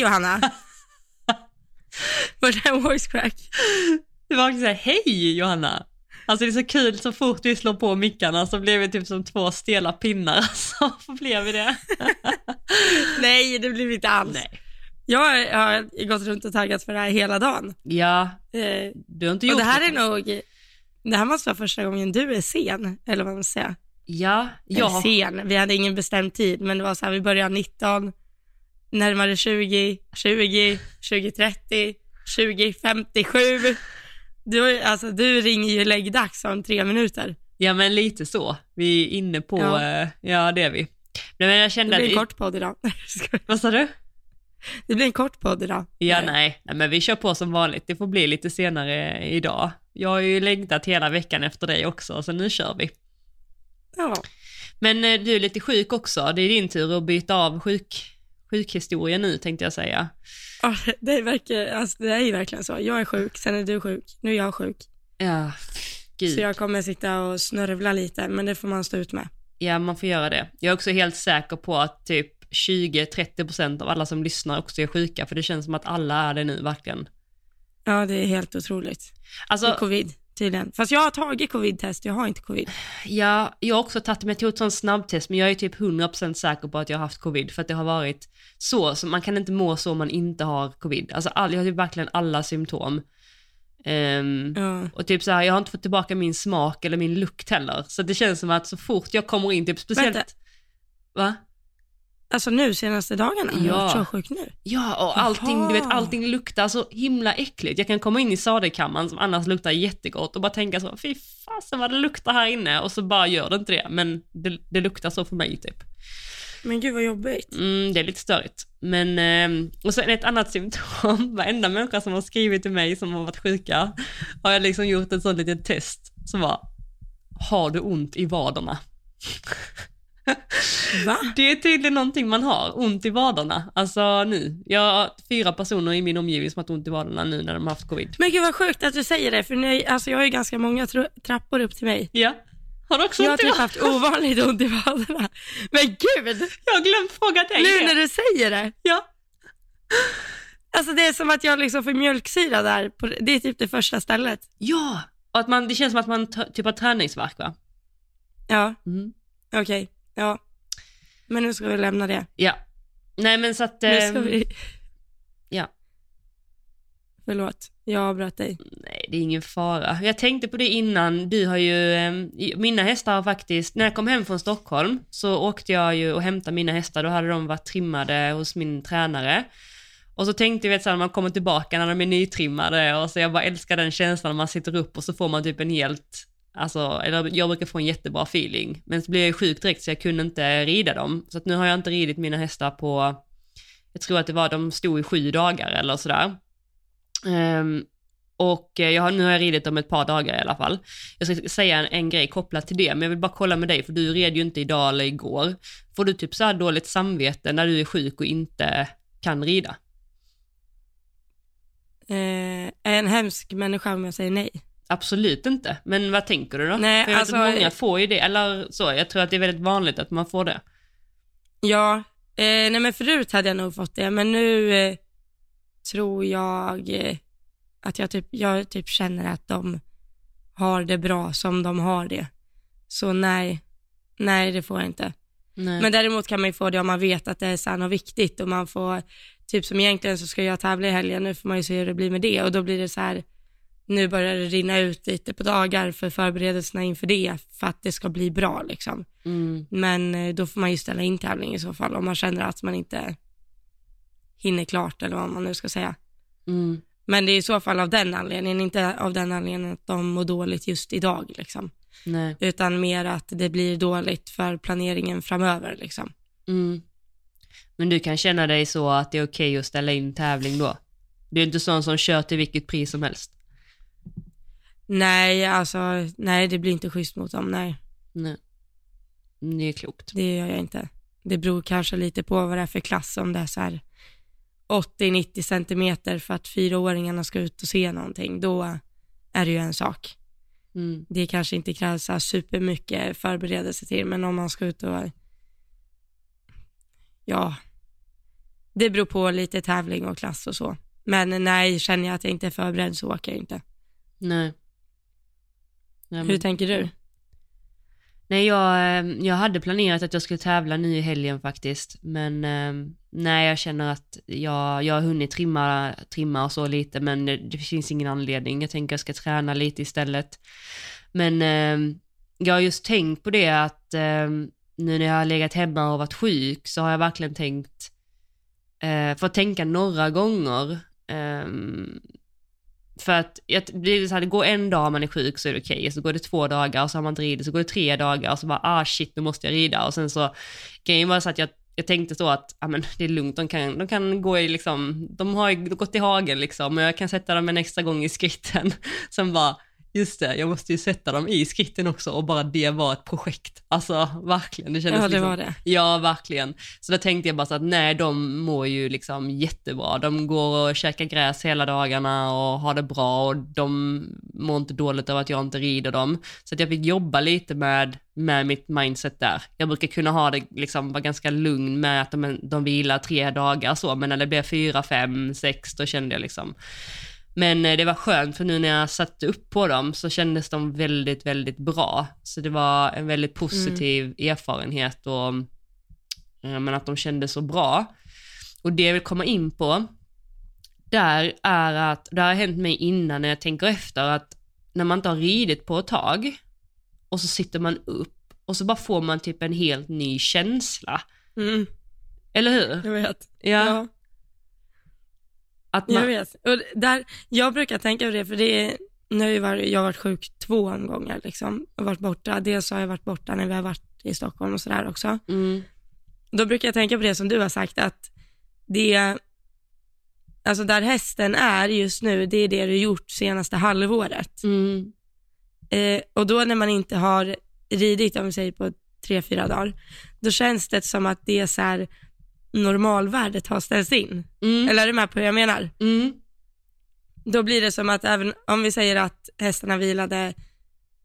Johanna! Var det en voice crack? Det var också såhär, hej Johanna! Alltså det är så kul, så fort vi slår på mickarna så blir vi typ som två stela pinnar. Så blev vi det. Nej, det blir inte alls. Nej. Jag har gått runt och taggat för det här hela dagen. Ja, Eh, du har inte och gjort det här det. är nog, det här måste vara första gången du är sen, eller vad man ska säga. Ja, jag sen, vi hade ingen bestämd tid, men det var så här, vi började 19, närmare 20, 20, 20, 30, 20, 57. Du, alltså, du ringer ju läggdags om tre minuter. Ja men lite så. Vi är inne på, Ja. ja, ja det är vi. Nej, men jag Det kände blir att... en kort podd idag. Vad sa du? Det blir en kort podd idag. Ja, nej. nej, men vi kör på som vanligt. Det får bli lite senare idag. Jag har ju längtat hela veckan efter dig också, så nu kör vi. Ja. Men eh, du är lite sjuk också. Det är din tur att byta av sjuk, sjukhistoria nu, tänkte jag säga. Ja, det, verkar, alltså, det är ju verkligen så. Jag är sjuk, sen är du sjuk, nu är jag sjuk. Ja, gud. Så jag kommer sitta och snörvla lite, men det får man stå ut med. Ja, man får göra det. Jag är också helt säker på att typ 20-30% av alla som lyssnar också är sjuka, för det känns som att alla är det nu, verkligen. Ja, det är helt otroligt. Det är Alltså, covid tydligen. Fast jag har tagit covid-test, jag har inte covid. ja, jag har också tagit, men jag tog ett sånt snabbtest, men jag är typ 100% säker på att jag har haft covid, för att det har varit så, så man kan inte må så om man inte har covid. Alltså, all, jag har typ verkligen alla symptom. Ehm, Ja. och typ så här, jag har inte fått tillbaka min smak eller min lukt heller, så det känns som att så fort jag kommer in, typ speciellt... Vänta. Va? Alltså nu senaste dagarna, har jag Ja. varit så sjuk nu. Ja, och allting, du vet, allting luktar så himla äckligt. Jag kan komma in i sadelkammaren som annars luktar jättegott och bara tänka så, fy fasen vad det luktar här inne och så bara gör det inte det, men det, det luktar så för mig typ. Men gud vad jobbigt. Mm, det är lite störigt. Men, ehm, och sen ett annat symptom, varenda människa som har skrivit till mig som har varit sjuka, har jag liksom gjort ett sånt litet test som var, har du ont i vaderna? Va? Det är tydligen någonting man har, ont i vaderna. Alltså nu, jag har fyra personer i min omgivning som har haft ont i vaderna nu när de har haft covid. Men gud vad sjukt att du säger det, för nu, alltså jag har ju ganska många trappor upp till mig. Ja. Har du också Jag har ont i typ vaderna? haft ovanligt ont i vaderna. Men gud, Jag har glömt fråga dig nu när du säger det. Ja. Alltså det är som att jag liksom får mjölksyra där, på, det är typ det första stället. Ja, och att man, det känns som att man typ har träningsvärk va? Ja, Mm. okej, ja. Men nu ska vi lämna det. Ja. Nej men så att... Nu ska ehm, vi... ja. Förlåt, jag avbröt dig. Nej, det är ingen fara. Jag tänkte på det innan, du har ju, eh, mina hästar har faktiskt, när jag kom hem från Stockholm så åkte jag ju och hämtade mina hästar, då hade de varit trimmade hos min tränare. Och så tänkte jag, vet, så här, när man kommer tillbaka när de är nytrimmade och så jag bara älskar den känslan när man sitter upp och så får man typ en helt, alltså, eller jag brukar få en jättebra feeling. Men så blev jag sjuk direkt så jag kunde inte rida dem. Så att nu har jag inte ridit mina hästar på, jag tror att det var, de stod i sju dagar eller sådär. Um, och jag har, nu har jag ridit dem ett par dagar i alla fall. Jag ska säga en, en grej kopplat till det, men jag vill bara kolla med dig, för du red ju inte idag eller igår. Får du typ så här dåligt samvete när du är sjuk och inte kan rida? Eh, är en hemsk människa om jag säger nej? Absolut inte, men vad tänker du då? Nej, för jag alltså- vet att många får ju det, eller så, jag tror att det är väldigt vanligt att man får det. Ja, eh, nej men förut hade jag nog fått det, men nu eh, tror jag eh, att jag typ, jag typ känner att de har det bra som de har det. Så nej, nej det får jag inte. Nej. Men däremot kan man ju få det om man vet att det är här något viktigt och man får, typ som egentligen så ska jag tävla i helgen, nu får man ju se hur det blir med det och då blir det så här, nu börjar det rinna ut lite på dagar för förberedelserna inför det, för att det ska bli bra liksom. mm, Men eh, då får man ju ställa in tävling i så fall om man känner att man inte hinner klart eller vad man nu ska säga. mm, Men det är i så fall av den anledningen, inte av den anledningen att de mår dåligt just idag liksom. nej. Utan mer att det blir dåligt för planeringen framöver liksom. Mm. Men du kan känna dig så att det är okej att ställa in tävling då? Du är inte sån som kör till vilket pris som helst? Nej, alltså nej det blir inte schysst mot dem, nej. Nej. Det är klokt. Det gör jag inte. Det beror kanske lite på vad det är för klass, om det är så här 80-90 centimeter för att fyraåringarna ska ut och se någonting, då är det ju en sak. Mm. Det kanske inte krävs så supermycket förberedelse till, men om man ska ut och, ja, det beror på lite tävling och klass och så. Men nej, känner jag att jag inte är förberedd så åker jag inte. Nej. Ja, men- Hur tänker du? Nej, jag, eh, jag hade planerat att jag skulle tävla nu i helgen faktiskt. Men eh, nej, jag känner att jag, jag har hunnit trimma, trimma och så lite, men det, det finns ingen anledning. Jag tänker jag ska träna lite istället. Men eh, jag har just tänkt på det att nu när jag har legat hemma och varit sjuk så har jag verkligen tänkt, eh, fått tänka några gånger ehm, för att det blir så här, det går en dag man är sjuk så är det okej, så går det två dagar och så har man inte ridit, så går det tre dagar och så bara ah shit nu måste jag rida och sen så grejen var så att jag, jag tänkte så att ah, men det är lugnt, de kan, de kan gå i liksom, de har ju gått i hagen liksom och jag kan sätta dem en extra gång i skritten. Sen bara, just det, jag måste ju sätta dem i skritten också och bara det var ett projekt. Alltså verkligen, det kändes Ja, det liksom, var det. Ja, verkligen. Så då tänkte jag bara så att nej, de mår ju liksom jättebra. De går och käkar gräs hela dagarna och har det bra och de mår inte dåligt av att jag inte rider dem. Så att jag fick jobba lite med, med mitt mindset där. Jag brukar kunna ha det, liksom vara ganska lugn med att de, de vilar tre dagar så, men när det blev fyra, fem, sex, då kände jag liksom men eh, det var skönt för nu när jag satte upp på dem så kändes de väldigt, väldigt bra. Så det var en väldigt positiv erfarenhet och eh, men att de kändes så bra. Och det jag vill komma in på där är att, det har hänt mig innan när jag tänker efter att när man inte har ridit på ett tag och så sitter man upp och så bara får man typ en helt ny känsla. Mm, Eller hur? jag vet. Ja. Ja, Att man, jag vet. Och där, jag brukar tänka på det, för det är, nu har jag varit, jag har varit sjuk två omgångar liksom, och varit borta. Dels har jag varit borta när vi har varit i Stockholm och sådär också. mm, Då brukar jag tänka på det som du har sagt, att det, alltså där hästen är just nu, det är det du gjort senaste halvåret. mm, Eh, och då när man inte har ridit, om vi säger på tre, fyra dagar, då känns det som att det är så här, normalvärdet har ställts in. mm, Eller är du med på hur jag menar? mm, Då blir det som att även om vi säger att hästarna vilade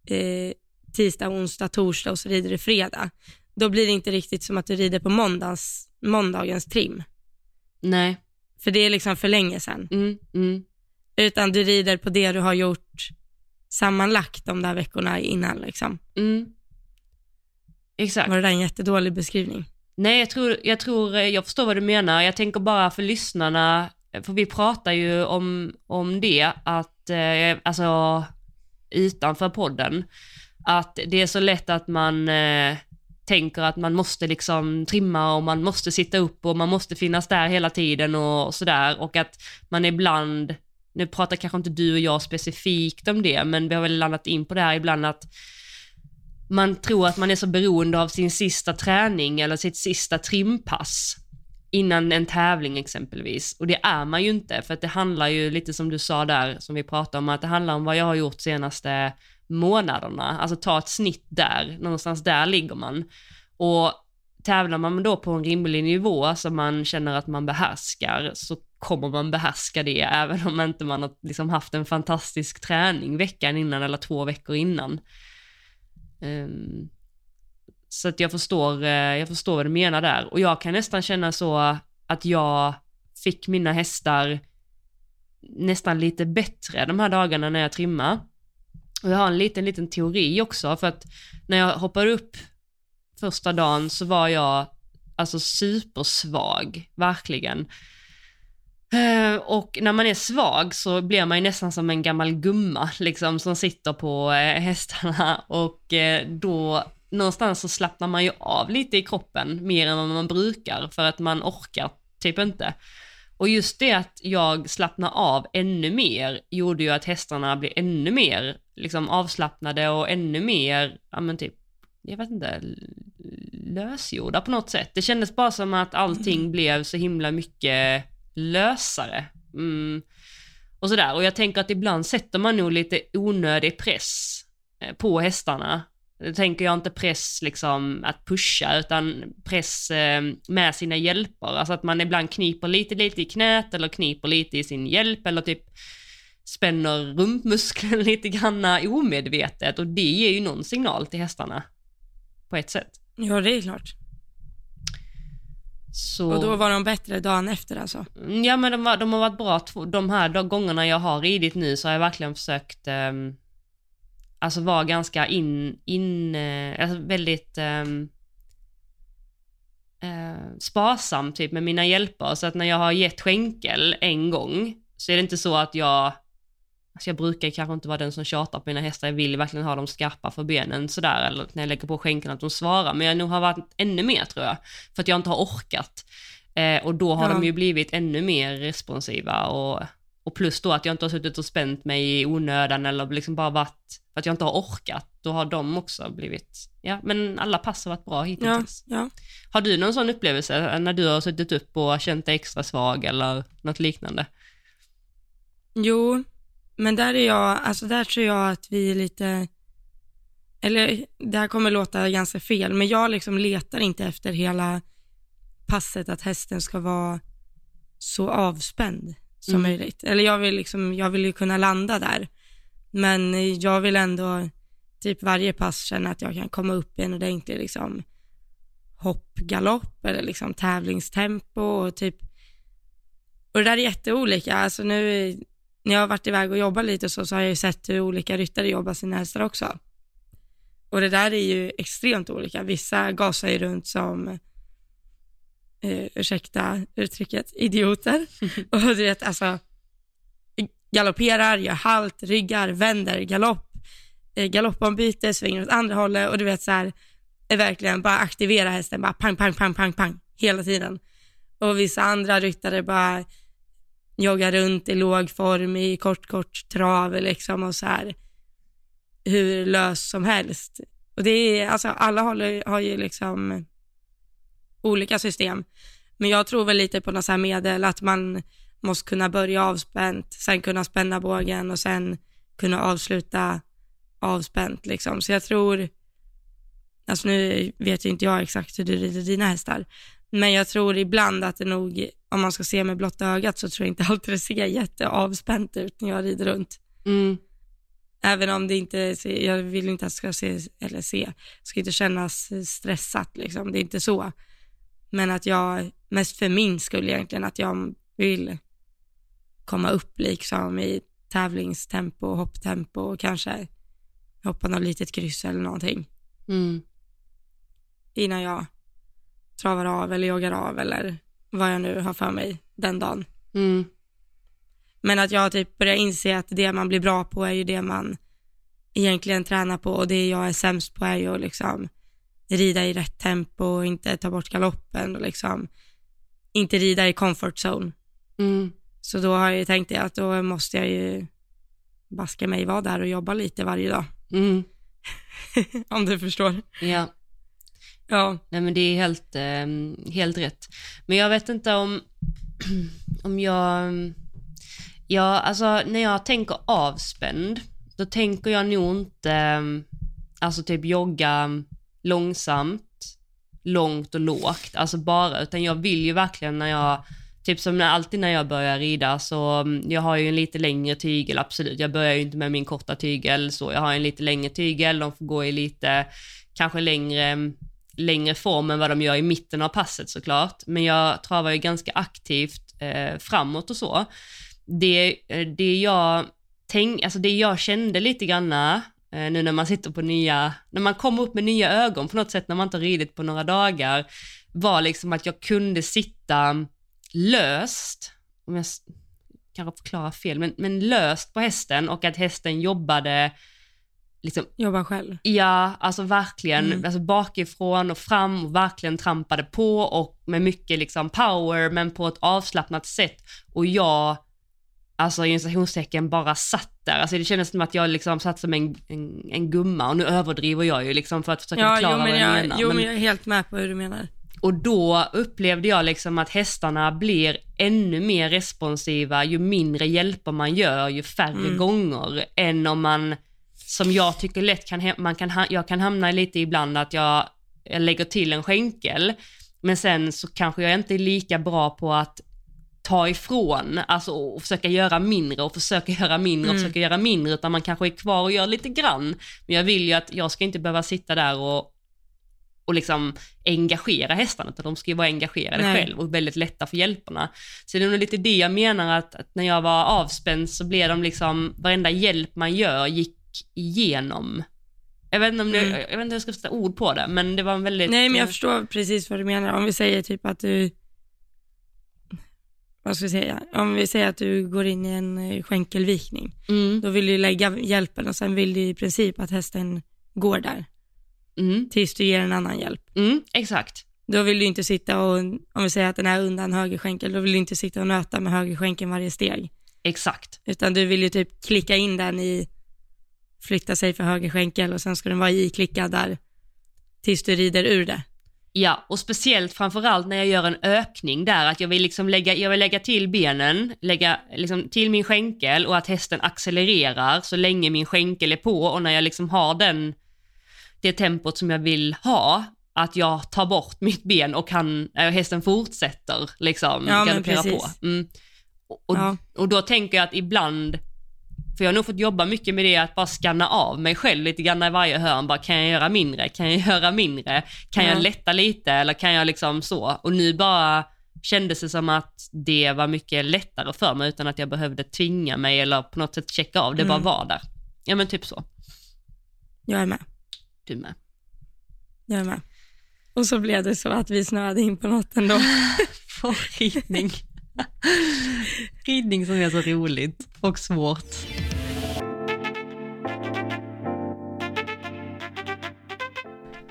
eh, tisdag, onsdag, torsdag och så rider du fredag, då blir det inte riktigt som att du rider på måndags, måndagens trim. nej. För det är liksom för länge sedan. Mm, mm. Utan du rider på det du har gjort sammanlagt de där veckorna innan. Liksom. Mm. Exakt. Var det där en jättedålig beskrivning? Nej, jag tror, jag tror, jag förstår vad du menar. Jag tänker bara för lyssnarna, för vi pratar ju om, om det, att, eh, alltså utanför podden, att det är så lätt att man eh, tänker att man måste liksom trimma och man måste sitta upp och man måste finnas där hela tiden och sådär och att man ibland, nu pratar kanske inte du och jag specifikt om det, men vi har väl landat in på det här ibland att man tror att man är så beroende av sin sista träning eller sitt sista trimpass innan en tävling exempelvis. Och det är man ju inte, för att det handlar ju lite som du sa där, som vi pratade om, att det handlar om vad jag har gjort senaste månaderna. Alltså ta ett snitt där, någonstans där ligger man. Och tävlar man då på en rimlig nivå som man känner att man behärskar så kommer man behärska det även om inte man har liksom haft en fantastisk träning veckan innan eller två veckor innan. Ehm, så att jag förstår, eh, jag förstår vad du menar där. Och jag kan nästan känna så att jag fick mina hästar nästan lite bättre de här dagarna när jag trimmar. Och jag har en liten, liten teori också, för att när jag hoppade upp första dagen så var jag alltså supersvag, verkligen. Eh, Och när man är svag så blir man ju nästan som en gammal gumma liksom som sitter på eh, hästarna och eh, då någonstans så slappnar man ju av lite i kroppen mer än vad man brukar för att man orkar typ inte. Och just det att jag slappnar av ännu mer gjorde ju att hästarna blev ännu mer liksom avslappnade och ännu mer, ja men typ, jag vet inte, lösgjorda på något sätt. Det kändes bara som att allting blev så himla mycket lösare. Mm. Och sådär, och jag tänker att ibland sätter man nog lite onödig press eh, på hästarna. Då tänker jag inte press liksom att pusha, utan press eh, med sina hjälper. Alltså att man ibland kniper lite, lite i knät eller kniper lite i sin hjälp eller typ spänner rumpmuskeln lite granna omedvetet och det ger ju någon signal till hästarna på ett sätt. Ja, det är klart. Så... Och då var de bättre dagen efter alltså? Ja men de, var, de har varit bra, två- de här de gångerna jag har ridit nu så har jag verkligen försökt um, Alltså vara ganska in, in eh, alltså väldigt um, eh, sparsam typ med mina hjälper. Så att när jag har gett skänkel en gång så är det inte så att jag Alltså jag brukar kanske inte vara den som tjatar på mina hästar, jag vill verkligen ha dem skarpa för benen sådär, eller när jag lägger på skänkeln att de svarar, men jag nog har varit ännu mer tror jag, för att jag inte har orkat. Eh, och då har Ja. de ju blivit ännu mer responsiva och, och plus då att jag inte har suttit och spänt mig i onödan eller liksom bara varit, för att jag inte har orkat, då har de också blivit, ja men alla pass har varit bra Ja, hittills. ja. Har du någon sån upplevelse när du har suttit upp och känt dig extra svag eller något liknande? Jo, men där är jag, alltså där tror jag att vi är lite, eller det här kommer låta ganska fel, men jag liksom letar inte efter hela passet att hästen ska vara så avspänd som Mm. möjligt. Eller jag vill liksom, jag vill ju kunna landa där, men jag vill ändå typ varje pass känna att jag kan komma upp i en ordentlig liksom hopp, galopp eller liksom tävlingstempo och typ och det där är jätteolika. Alltså nu när jag har varit iväg och jobbat lite så, så har jag ju sett hur olika ryttare jobbar sina hästar också. Och det där är ju extremt olika. Vissa gasar ju runt som, eh, ursäkta uttrycket, idioter. och du vet, alltså galopperar, gör halt, ryggar, vänder, galopp, eh, galoppombyte, svänger åt andra hållet och du vet så här, är verkligen bara aktivera hästen, bara pang, pang, pang, pang, pang, hela tiden. Och vissa andra ryttare bara jogga runt i låg form i kort, kort trav liksom och så här hur lös som helst. Och det är, alltså alla håller, har ju liksom olika system. Men jag tror väl lite på något så här medel att man måste kunna börja avspänt, sen kunna spänna bågen och sen kunna avsluta avspänt liksom. Så jag tror, alltså nu vet ju inte jag exakt hur du rider dina hästar, men jag tror ibland att det nog, om man ska se med blotta ögat så tror jag inte alltid det ser jätteavspänt ut när jag rider runt. Mm. Även om det inte, jag vill inte att det ska se, eller se, ska inte kännas stressat liksom, det är inte så. Men att jag, mest för min skull egentligen, att jag vill komma upp liksom i tävlingstempo, hopptempo och kanske hoppa något litet kryss eller någonting Mm. innan jag travar av eller joggar av eller vad jag nu har för mig den dagen. Mm. Men att jag typ börjar inse att det man blir bra på är ju det man egentligen tränar på och det jag är sämst på är ju att liksom rida i rätt tempo och inte ta bort galoppen och liksom inte rida i comfort zone. Mm. Så då har jag ju tänkt att då måste jag ju baska mig vara där och jobba lite varje dag. Mm. Om du förstår. Ja. Ja, Nej men det är helt, eh, helt rätt. Men jag vet inte om, om jag, ja alltså när jag tänker avspänd, då tänker jag nog inte, ehm, alltså typ jogga långsamt, långt och lågt, alltså bara, utan jag vill ju verkligen när jag, typ som när, alltid när jag börjar rida så, mm, jag har ju en lite längre tygel, absolut, jag börjar ju inte med min korta tygel, så jag har en lite längre tygel, de får gå i lite, kanske längre, mm, längre form än vad de gör i mitten av passet såklart, men jag travar ju ganska aktivt eh, framåt och så. Det, eh, det jag tänk, alltså det jag kände lite granna eh, nu när man sitter på nya, när man kommer upp med nya ögon på något sätt när man inte har ridit på några dagar, var liksom att jag kunde sitta löst, om jag kanske förklarar fel, men, men löst på hästen och att hästen jobbade liksom jobba själv. Ja, alltså verkligen, Mm. alltså bakifrån och fram och verkligen trampade på och med mycket liksom power men på ett avslappnat sätt och jag, alltså i citationstecken bara satt där, alltså det kändes som att jag liksom satt som en, en, en gumma och nu överdriver jag ju liksom för att försöka Ja, förklara jo, men vad jag jag, menar. jo, men- men jag är helt med på hur du menar. och då upplevde jag liksom att hästarna blir ännu mer responsiva ju mindre hjälper man gör, ju färre Mm. gånger än om man, som jag tycker lätt kan, man kan, jag kan hamna lite ibland att jag, jag lägger till en skänkel, men sen så kanske jag inte är lika bra på att ta ifrån, alltså och försöka göra mindre och försöka göra mindre och Mm. försöka göra mindre, utan man kanske är kvar och gör lite grann. Men jag vill ju att jag ska inte behöva sitta där och och liksom engagera hästarna, utan de ska ju vara engagerade Nej. själv och väldigt lätta för hjälperna. Så det är nog lite det jag menar att, att när jag var avspänd så blev de liksom, varenda hjälp man gör gick igenom. Jag vet inte om Mm. jag vet inte hur jag ska sätta ord på det, men det var en väldigt... Nej, men jag förstår precis vad du menar. Om vi säger typ att du, vad ska vi säga, om vi säger att du går in i en eh, skänkelvikning, Mm, då vill du lägga hjälpen och sen vill du i princip att hästen går där mm, tills du ger en annan hjälp. mm, exakt. Då vill du inte sitta och, om vi säger att den är undan högerskänkel, då vill du inte sitta och nöta med högerskänkeln varje steg. Exakt. Utan du vill ju typ klicka in den i, flytta sig för högerskänkel och sen ska den vara iklickad där tills du rider ur det. Ja, och speciellt framförallt när jag gör en ökning där, att jag vill liksom lägga, jag vill lägga till benen, lägga liksom till min skänkel och att hästen accelererar så länge min skänkel är på och när jag liksom har den, det tempot som jag vill ha, att jag tar bort mitt ben och kan, äh, hästen fortsätter liksom Ja, galoppera på. Mm. Och, Ja. och då tänker jag att ibland, för jag har nog fått jobba mycket med det, att bara scanna av mig själv lite grann i varje hörn. Bara, kan jag göra mindre? Kan jag göra mindre? Kan Ja. jag lätta lite? Eller kan jag liksom så? Och nu bara kändes det som att det var mycket lättare för mig utan att jag behövde tvinga mig eller på något sätt checka av. Det bara Mm. var där. Ja men typ så. Jag är med. Du med. Jag är med. Och så blev det så att vi snöade in på något ändå. På ridning. som är så roligt och svårt.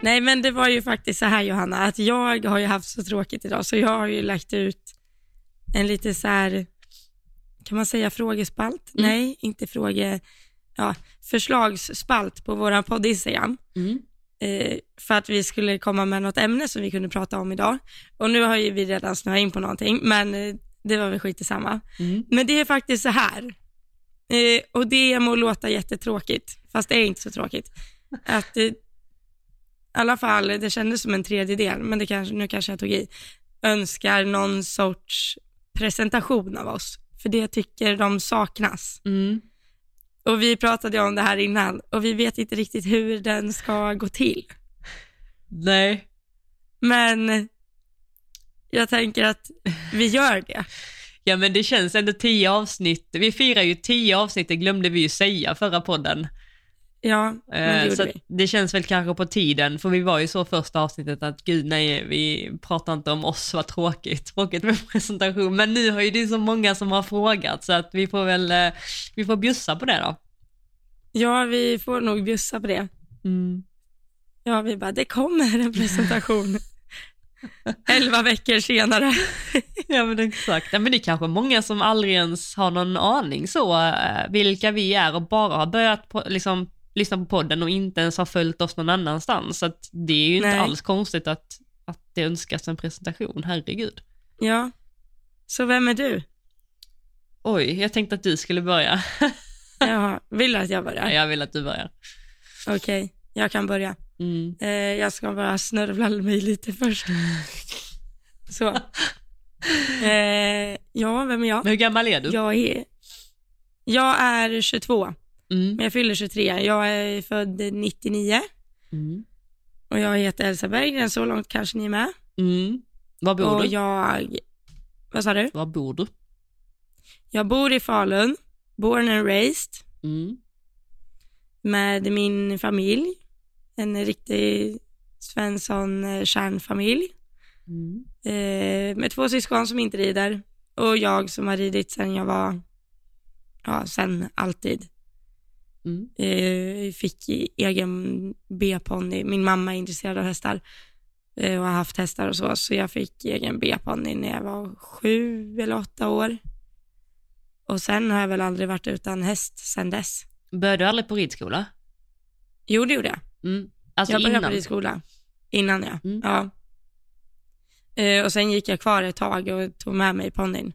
Nej men det var ju faktiskt så här Johanna, att jag har ju haft så tråkigt idag så jag har ju lagt ut en lite så här, kan man säga frågespalt? Mm. Nej, inte fråge, ja, förslagsspalt på våran podd Instagram. Mm. Eh, för att vi skulle komma med något ämne som vi kunde prata om idag. Och nu har ju vi redan snöat in på någonting, men eh, det var väl skit i samma. Mm. Men det är faktiskt så här, eh, och det må låta jättetråkigt, fast det är inte så tråkigt, att eh, i alla fall, det kändes som en tredjedel, men det kanske, nu kanske jag tog i, önskar någon sorts presentation av oss, för det tycker de saknas. Mm. Och vi pratade om det här innan och vi vet inte riktigt hur den ska gå till. Nej. Men jag tänker att vi gör det. Ja men det känns ändå tio avsnitt, vi firar ju tio avsnitt, det glömde vi ju säga förra podden. Ja, men det Eh, så vi. det känns väl kanske på tiden, för vi var ju så första avsnittet att gud nej, vi pratar inte om oss, vad tråkigt, tråkigt med presentation. Men nu har ju det så många som har frågat så att vi får väl, eh, vi får bjussa på det då. Ja, vi får nog bjussa på det. Mm. Ja, vi bara, det kommer en presentation. Elva veckor senare. Ja men exakt, ja, men det är kanske många som aldrig ens har någon aning så eh, vilka vi är och bara har börjat på, liksom, lyssna på podden och inte ens har följt oss någon annanstans. Så det är ju inte Nej. alls konstigt att, att det önskas en presentation, herregud. Ja, så vem är du? Oj, jag tänkte att du skulle börja. Jaha, vill du att jag börjar? Jag vill att du börjar. Okej, jag kan börja. Mm. Eh, jag ska bara snörvla mig lite först. Så. Eh, ja, vem är jag? Men hur gammal är du? Jag är, jag är 22, Mm. men jag fyller 23. Jag är född 99 Mm. och jag heter Elsa Berggren, så långt kanske ni är med. Mm. Var bor Och du? jag, vad sa du? Var bor du? Jag bor i Falun, born and raised, Mm. Med min familj. En riktig Svensson-kärnfamilj. Mm. Eh, med två syskon som inte rider och jag som har ridit sedan jag var, ja, sen alltid. Mm. Eh, fick egen B-ponny. Min mamma är intresserad av hästar eh, och har haft hästar och så, så jag fick egen B-ponny när jag var sju eller åtta år. Och sen har jag väl aldrig varit utan häst sen dess. Började du aldrig på ridskola? Jo, det gjorde jag. Mm. Alltså jag började innan? på ridskola. Innan ja. Mm. ja. Eh, och sen gick jag kvar ett tag och tog med mig ponnyn.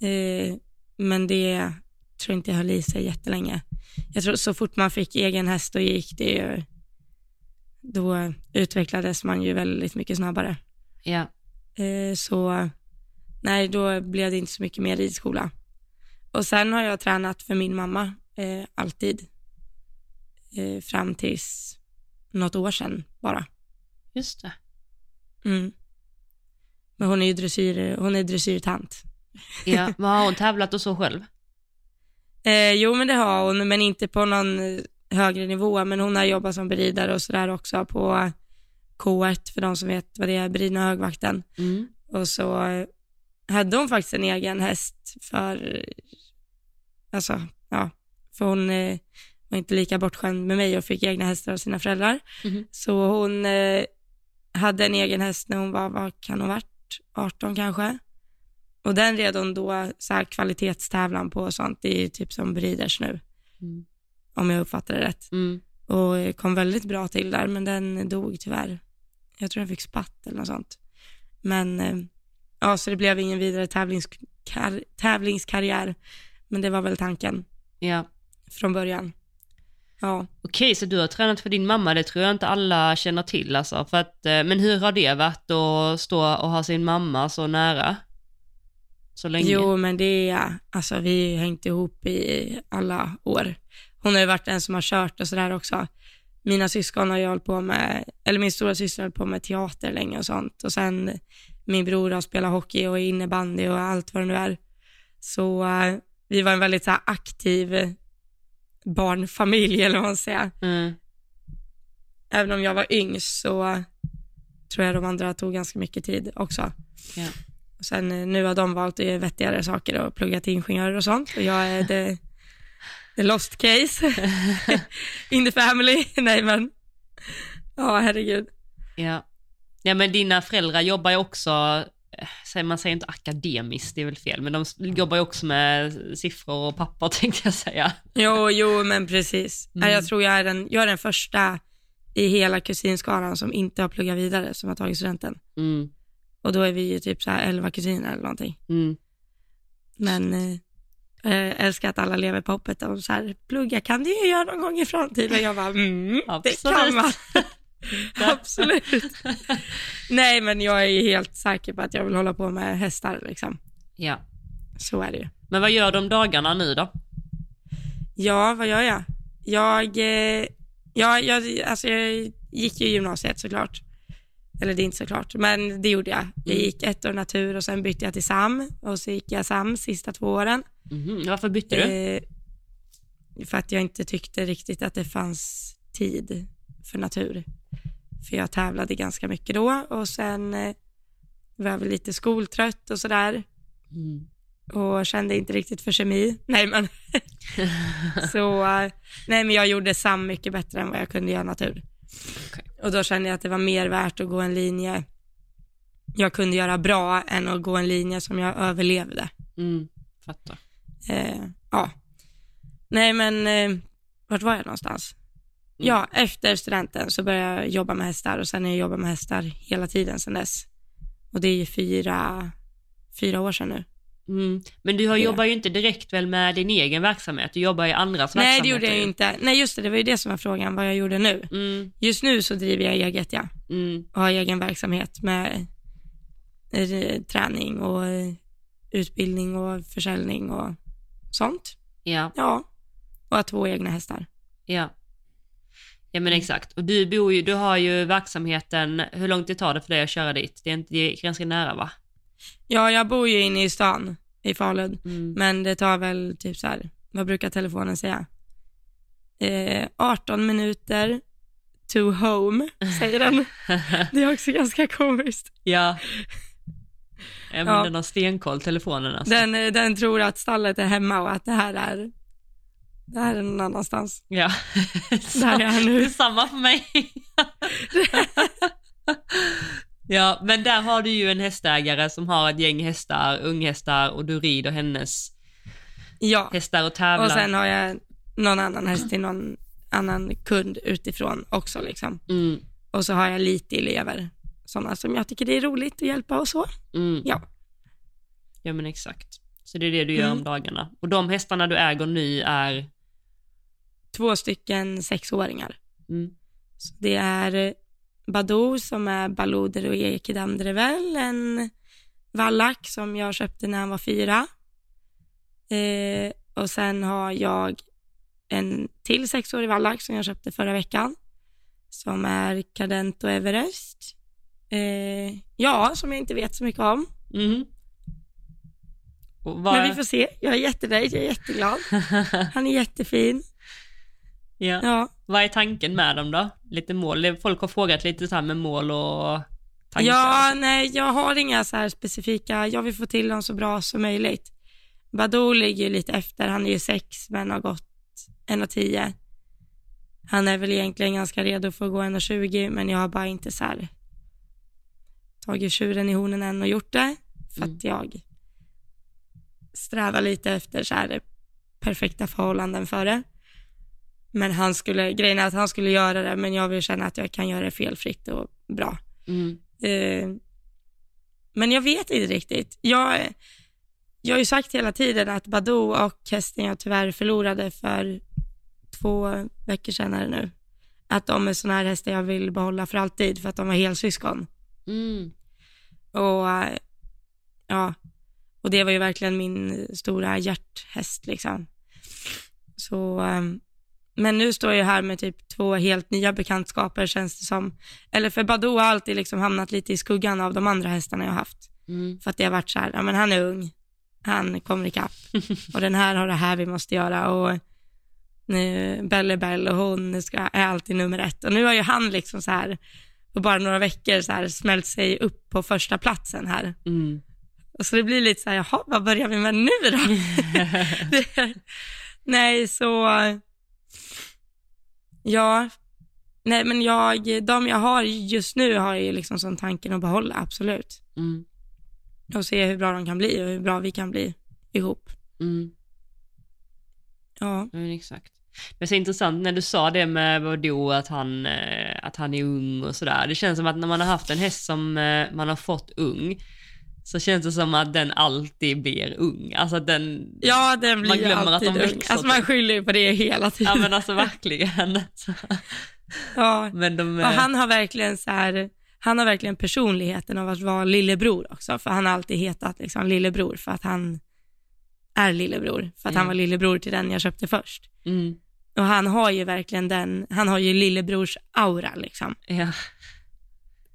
Eh, men det tror inte jag höll i sig jättelänge. Jag tror så fort man fick egen häst då gick det ju, då utvecklades man ju väldigt mycket snabbare. Ja. Eh, så nej, då blev det inte så mycket mer ridskola. Och sen har jag tränat för min mamma eh, alltid. Eh, fram tills något år sedan bara. Just det. Mm. Men hon är ju dressyr, hon är dressyrtant. Ja, men har hon tävlat och så själv? Eh, jo men det har hon, men inte på någon eh, högre nivå. Men hon har jobbat som beridare och sådär också på K1 för de som vet vad det är, beridna högvakten. Mm. Och så eh, hade hon faktiskt en egen häst för, alltså ja, för hon eh, var inte lika bortskämd med mig och fick egna hästar av sina föräldrar. Mhm. Så hon eh, hade en egen häst när hon var, vad kan hon varit, 18 kanske. Och den red hon då så här kvalitetstävlan på och sånt, det är typ som Breeders nu, Mm. om jag uppfattar det rätt. Mm. Och eh, kom väldigt bra till där, men den dog tyvärr. Jag tror den fick spatt eller något sånt. Men eh, ja, så det blev ingen vidare tävlingskar- tävlingskarriär. Men det var väl tanken Ja. Från början. Ja. Okej, så du har tränat för din mamma, det tror jag inte alla känner till alltså. För att, eh, men hur har det varit att stå och ha sin mamma så nära? Så länge? Jo, men det är, alltså vi har hängt ihop i alla år. Hon har ju varit den som har kört och sådär också. Mina syskon har ju hållit på med, eller min stora syster har hållit på med teater länge och sånt. Och sen min bror har spelat hockey och innebandy och allt vad det nu är. Så eh, vi var en väldigt så aktiv barnfamilj eller vad man säger. Mm. Även om jag var yngst så tror jag de andra tog ganska mycket tid också. Ja. Och sen eh, nu har de valt att göra vettigare saker och plugga till ingenjörer och sånt. Och jag är the, the lost case in the family. Nej men, ja herregud. Ja. ja, men dina föräldrar jobbar ju också, eh, man säger inte akademiskt, det är väl fel, men de jobbar ju också med siffror och papper tänkte jag säga. Jo, jo men precis. Mm. Jag tror jag är, den, jag är den första i hela kusinskaran som inte har pluggat vidare, som har tagit studenten. Mm. Och då är vi ju typ så här 11 kusiner eller någonting. Mm. Men eh, älskar att alla lever på hoppet och så här, plugga kan du ju göra någon gång i framtiden. Jag bara, mm, det kan man. Absolut. Nej, men jag är helt säker på att jag vill hålla på med hästar liksom. Ja. Så är det ju. Men vad gör du om dagarna nu då? Ja, vad gör jag? Jag, eh, ja, jag, alltså jag gick ju gymnasiet såklart. Eller det är inte såklart, men det gjorde jag. Jag Mm. gick ett år natur och sen bytte jag till SAM och så gick jag SAM sista två åren. Mhm. Varför bytte du? Eh, för att jag inte tyckte riktigt att det fanns tid för natur. För jag tävlade ganska mycket då och sen eh, var jag väl lite skoltrött och sådär Mm. och kände inte riktigt för kemi. Nej men, så, eh, nej men jag gjorde SAM mycket bättre än vad jag kunde göra natur. Okej. Och då kände jag att det var mer värt att gå en linje jag kunde göra bra än att gå en linje som jag överlevde. Mm. Fattar. Eh, ja. Nej men, eh, vart var jag någonstans? Mm. Ja, efter studenten så började jag jobba med hästar och sen har jag jobbat med hästar hela tiden sedan dess. Och det är ju fyra, fyra år sedan nu. Mm. Men du har, Ja. jobbar ju inte direkt väl med din egen verksamhet, du jobbar i andras Nej, verksamheter. det gjorde jag inte. Nej, just det, det var ju det som var frågan, vad jag gjorde nu. Mm. Just nu så driver jag eget, ja. Mm. Och har egen verksamhet med eh, träning och eh, utbildning och försäljning och sånt. Ja, Ja, och har två egna hästar. ja. Ja men Mm. exakt. Och du bor ju, du har ju verksamheten, hur långt det tar det för dig att köra dit? Det är, inte, det är ganska nära va? Ja, jag bor ju inne i stan i Falun. Mm. Men det tar väl typ så här, vad brukar telefonen säga? Eh, 18 minuter to home, säger den. Det är också ganska komiskt. ja. Ja men Ja. den har stenkoll telefonen alltså. Den, eh, den tror att stallet är hemma och att det här är, det här är någon annanstans. Ja. Där är han nu. Samma för mig. ja, men där har du ju en hästägare som har ett gäng hästar, unghästar och du rider hennes Ja, hästar och tävlar. och sen har jag någon annan häst till någon annan kund utifrån också liksom. Mm, Och så har jag lite elever, sådana som jag tycker det är roligt att hjälpa och så. mm. Ja. Ja men exakt. Så det är det du gör Mm. om dagarna. Och de hästarna du äger nu är, Två stycken sexåringar. mm, Så det är Badou som är Baloder och Ekedam Drevel, en vallack som jag köpte när han var fyra. Eh, och sen har jag en till sexårig vallack som jag köpte förra veckan som är Cadento Everest. Eh, ja, som jag inte vet så mycket om. Mm. Vad- Men vi får se. Jag är jättenöjd, jag är jätteglad. Han är jättefin. ja. Ja, Vad är tanken med dem då? Lite mål? Folk har frågat lite så här med mål och tankar. ja nej, jag har inga så här specifika, jag vill få till dem så bra som möjligt. Badou ligger ju lite efter, han är ju sex men har gått 1,10. Han är väl egentligen ganska redo för att gå 1,20 men jag har bara inte så här tagit tjuren i hornen än och gjort det för Mm. att jag strävar lite efter så här perfekta förhållanden för det. Men han skulle, grejen är att han skulle göra det men jag vill känna att jag kan göra det felfritt och bra. Mm. Eh, men jag vet inte riktigt. Jag, jag har ju sagt hela tiden att Badou och hästen jag tyvärr förlorade för två veckor sedan är det nu, att de är sådana här hästar jag vill behålla för alltid för att de var helsyskon. Mm. Och eh, och det var ju verkligen min stora hjärthäst liksom. Så, ehm, men nu står jag här med typ två helt nya bekantskaper känns det som. Eller för Badou har alltid liksom hamnat lite i skuggan av de andra hästarna jag har haft. Mm. För att det har varit så här, ja men han är ung, han kommer ikapp och den här har det här vi måste göra och nu, Belle Belle och hon ska, är alltid nummer ett. Och nu har ju han liksom så här på bara några veckor så här smält sig upp på första platsen här. Mm. Och så det blir lite så här, jaha, vad börjar vi med nu då? Det- nej, så ja, nej men jag, de jag har just nu har jag ju liksom som tanken att behålla, absolut. Mm. Och se hur bra de kan bli och hur bra vi kan bli ihop. Mm. Ja, men exakt. Är så intressant när du sa det med Vadå, att han, eh, att han är ung och sådär. Det känns som att när man har haft en häst som eh, man har fått ung, så känns det som att den alltid blir ung. Alltså att den, ja den blir Man glömmer att alltid de ung. växer Alltså man typ. skyller ju på det hela ja tiden. men alltså verkligen. Så- Ja. Men de, Och eh, han har verkligen så här, han har verkligen personligheten av att vara lillebror också, för han har alltid hetat liksom lillebror för att han är lillebror, för att han Mm. var lillebror till den jag köpte först. mm, Och han har ju verkligen den, han har ju lillebrors aura liksom. ja,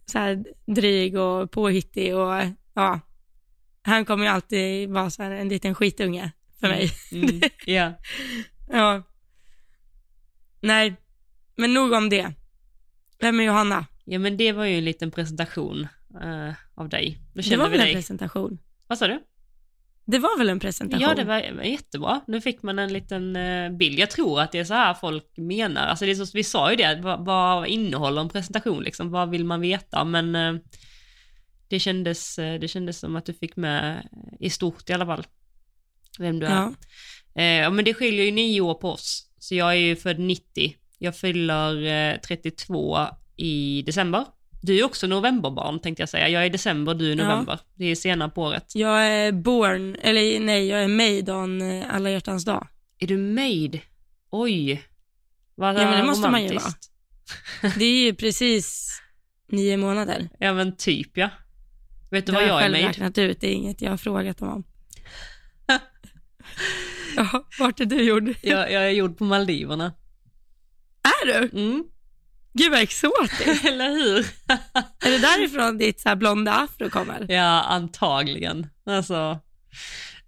Så här dryg och påhittig och ja, han kommer ju alltid vara så här en liten skitunge för mig. mm, ja. Ja. Nej, men nog om det. Vem är Johanna? ja, men det var ju en liten presentation eh, av dig. Det var väl en dig. presentation? Vad sa du? Det var väl en presentation? Ja, det var, var jättebra. Nu fick man en liten eh, bild. Jag tror att det är så här folk menar. Alltså det är så, vi sa ju det, vad, vad innehåller en presentation liksom? Vad vill man veta? Men eh, det, kändes, eh, det kändes som att du fick med i stort i alla fall. Vem du är. Ja. Eh, ja, men det skiljer ju nio år på oss. Så jag är ju född 90. Jag fyller eh, 32 i december. Du är också novemberbarn tänkte jag säga. Jag är december, du är Ja. november. Det är senare på året. Jag är born, eller nej, jag är made on eh, alla hjärtans dag. Är du made? Oj. Vad Ja, men det måste man ju romantiskt. Det är ju precis nio månader. Ja men typ ja. Vet du vad har jag är made? räknat ut, det är inget jag har frågat dem om. ja, vart är du gjord? Jag, jag är gjord på Maldiverna. Är du? Mm. Gud vad exotiskt. Eller hur? är det därifrån ditt så blonda afro kommer? ja, antagligen. Alltså.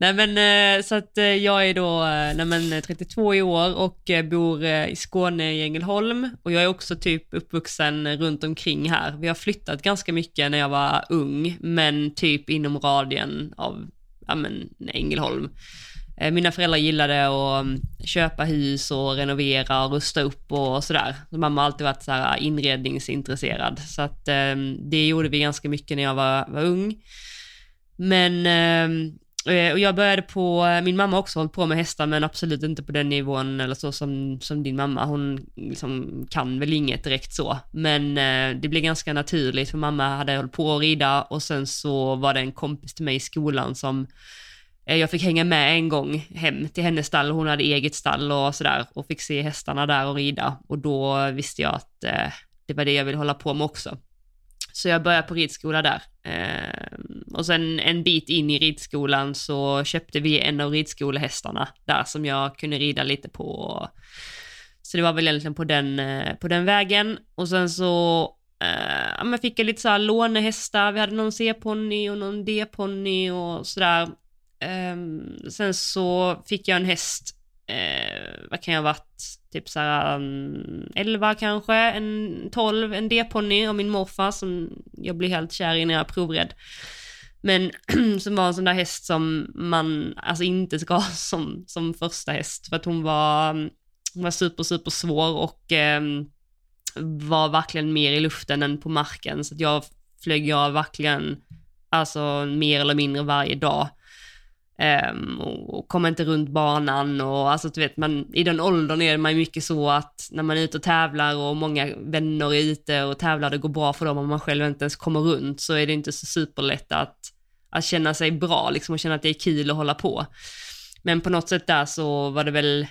Nej men eh, så att eh, jag är då eh, nej, men, 32 i år och bor i Skåne i Ängelholm och jag är också typ uppvuxen runt omkring här. Vi har flyttat ganska mycket när jag var ung men typ inom radien av ja, men, Ängelholm. Mina föräldrar gillade att mm, köpa hus och renovera och rusta upp och sådär. Mamma har alltid varit så här inredningsintresserad. Så att det gjorde vi ganska mycket när jag var, var ung. Men Eh, och jag började på, min mamma har också hållit på med hästar men absolut inte på den nivån eller så som, som din mamma. Hon liksom kan väl inget direkt så. Men eh, det blev ganska naturligt för mamma hade hållit på att rida och sen så var det en kompis till mig i skolan som eh, jag fick hänga med en gång hem till hennes stall, hon hade eget stall och sådär och fick se hästarna där och rida och då visste jag att eh, det var det jag ville hålla på med också. Så jag började på ridskola där. Ehm, och sen en bit in i ridskolan så köpte vi en av ridskolehästarna där som jag kunde rida lite på. Så det var väl egentligen på den, eh, på den vägen. Och sen så eh, ja, men fick jag lite så här lånehästar, vi hade någon C-ponny och någon D-ponny och sådär. Ehm, sen så fick jag en häst, eh, vad kan jag ha varit, typ såhär um, mm, 11 kanske, en 12, en D-ponny av min morfar som jag blev helt kär i när jag provred. Men som var en sån där häst som man alltså inte ska ha som, som första häst för att hon var, mm, hon var super, super svår och eh, var verkligen mer i luften än på marken så att jag flög jag verkligen alltså mer eller mindre varje dag. Um, och kommer inte runt banan och alltså du vet, man, i den åldern är man mycket så att när man är ute och tävlar och många vänner är ute och tävlar, det går bra för dem och man själv inte ens kommer runt så är det inte så superlätt att, att känna sig bra liksom och känna att det är kul att hålla på. Men på något sätt där så var det väl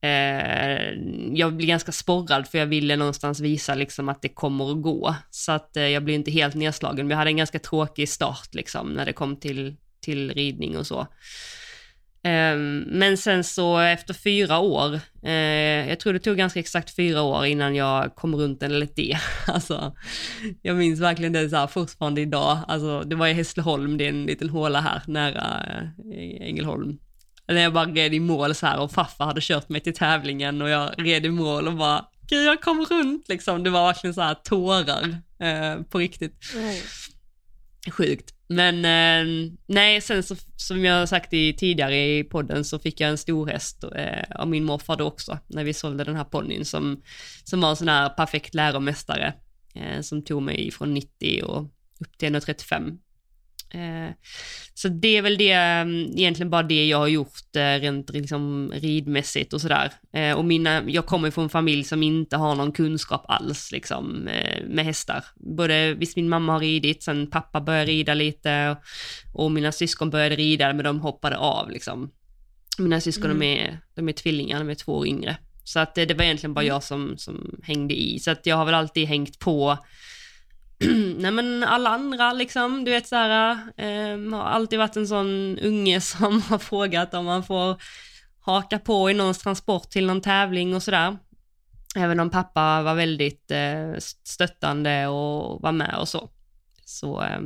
eh, jag blev ganska sporrad för jag ville någonstans visa liksom att det kommer att gå. Så att eh, jag blev inte helt nedslagen. men jag hade en ganska tråkig start liksom när det kom till till ridning och så. Ehm, men sen så efter fyra år, eh, jag tror det tog ganska exakt fyra år innan jag kom runt en LT. Alltså, jag minns verkligen det så här fortfarande idag. Alltså, det var i Hässleholm, det är en liten håla här nära eh, Ängelholm. När jag bara red i mål så här och farfar hade kört mig till tävlingen och jag red i mål och bara, gud jag kom runt liksom. Det var verkligen så här tårar eh, på riktigt. Mm. Sjukt. Men eh, nej, sen så, som jag sagt i, tidigare i podden så fick jag en stor häst eh, av min morfar då också, när vi sålde den här ponnyn som, som var en sån här perfekt läromästare eh, som tog mig från 90 och upp till 135 så det är väl det, mm, egentligen bara det jag har gjort eh, rent liksom ridmässigt och sådär. Eh, och mina, jag kommer från en familj som inte har någon kunskap alls liksom med hästar. Både, visst min mamma har ridit, sen pappa började rida lite och, mina syskon började rida men de hoppade av liksom. Mina syskon mm. de, är, de är tvillingar, de är två år yngre. Så att det, det var egentligen bara mm. jag som, som hängde i. Så att jag har väl alltid hängt på nej men alla andra liksom, du vet såhär, eh, har alltid varit en sån unge som har frågat om man får haka på i någons transport till någon tävling och sådär. Även om pappa var väldigt eh, stöttande och var med och så. Så, eh,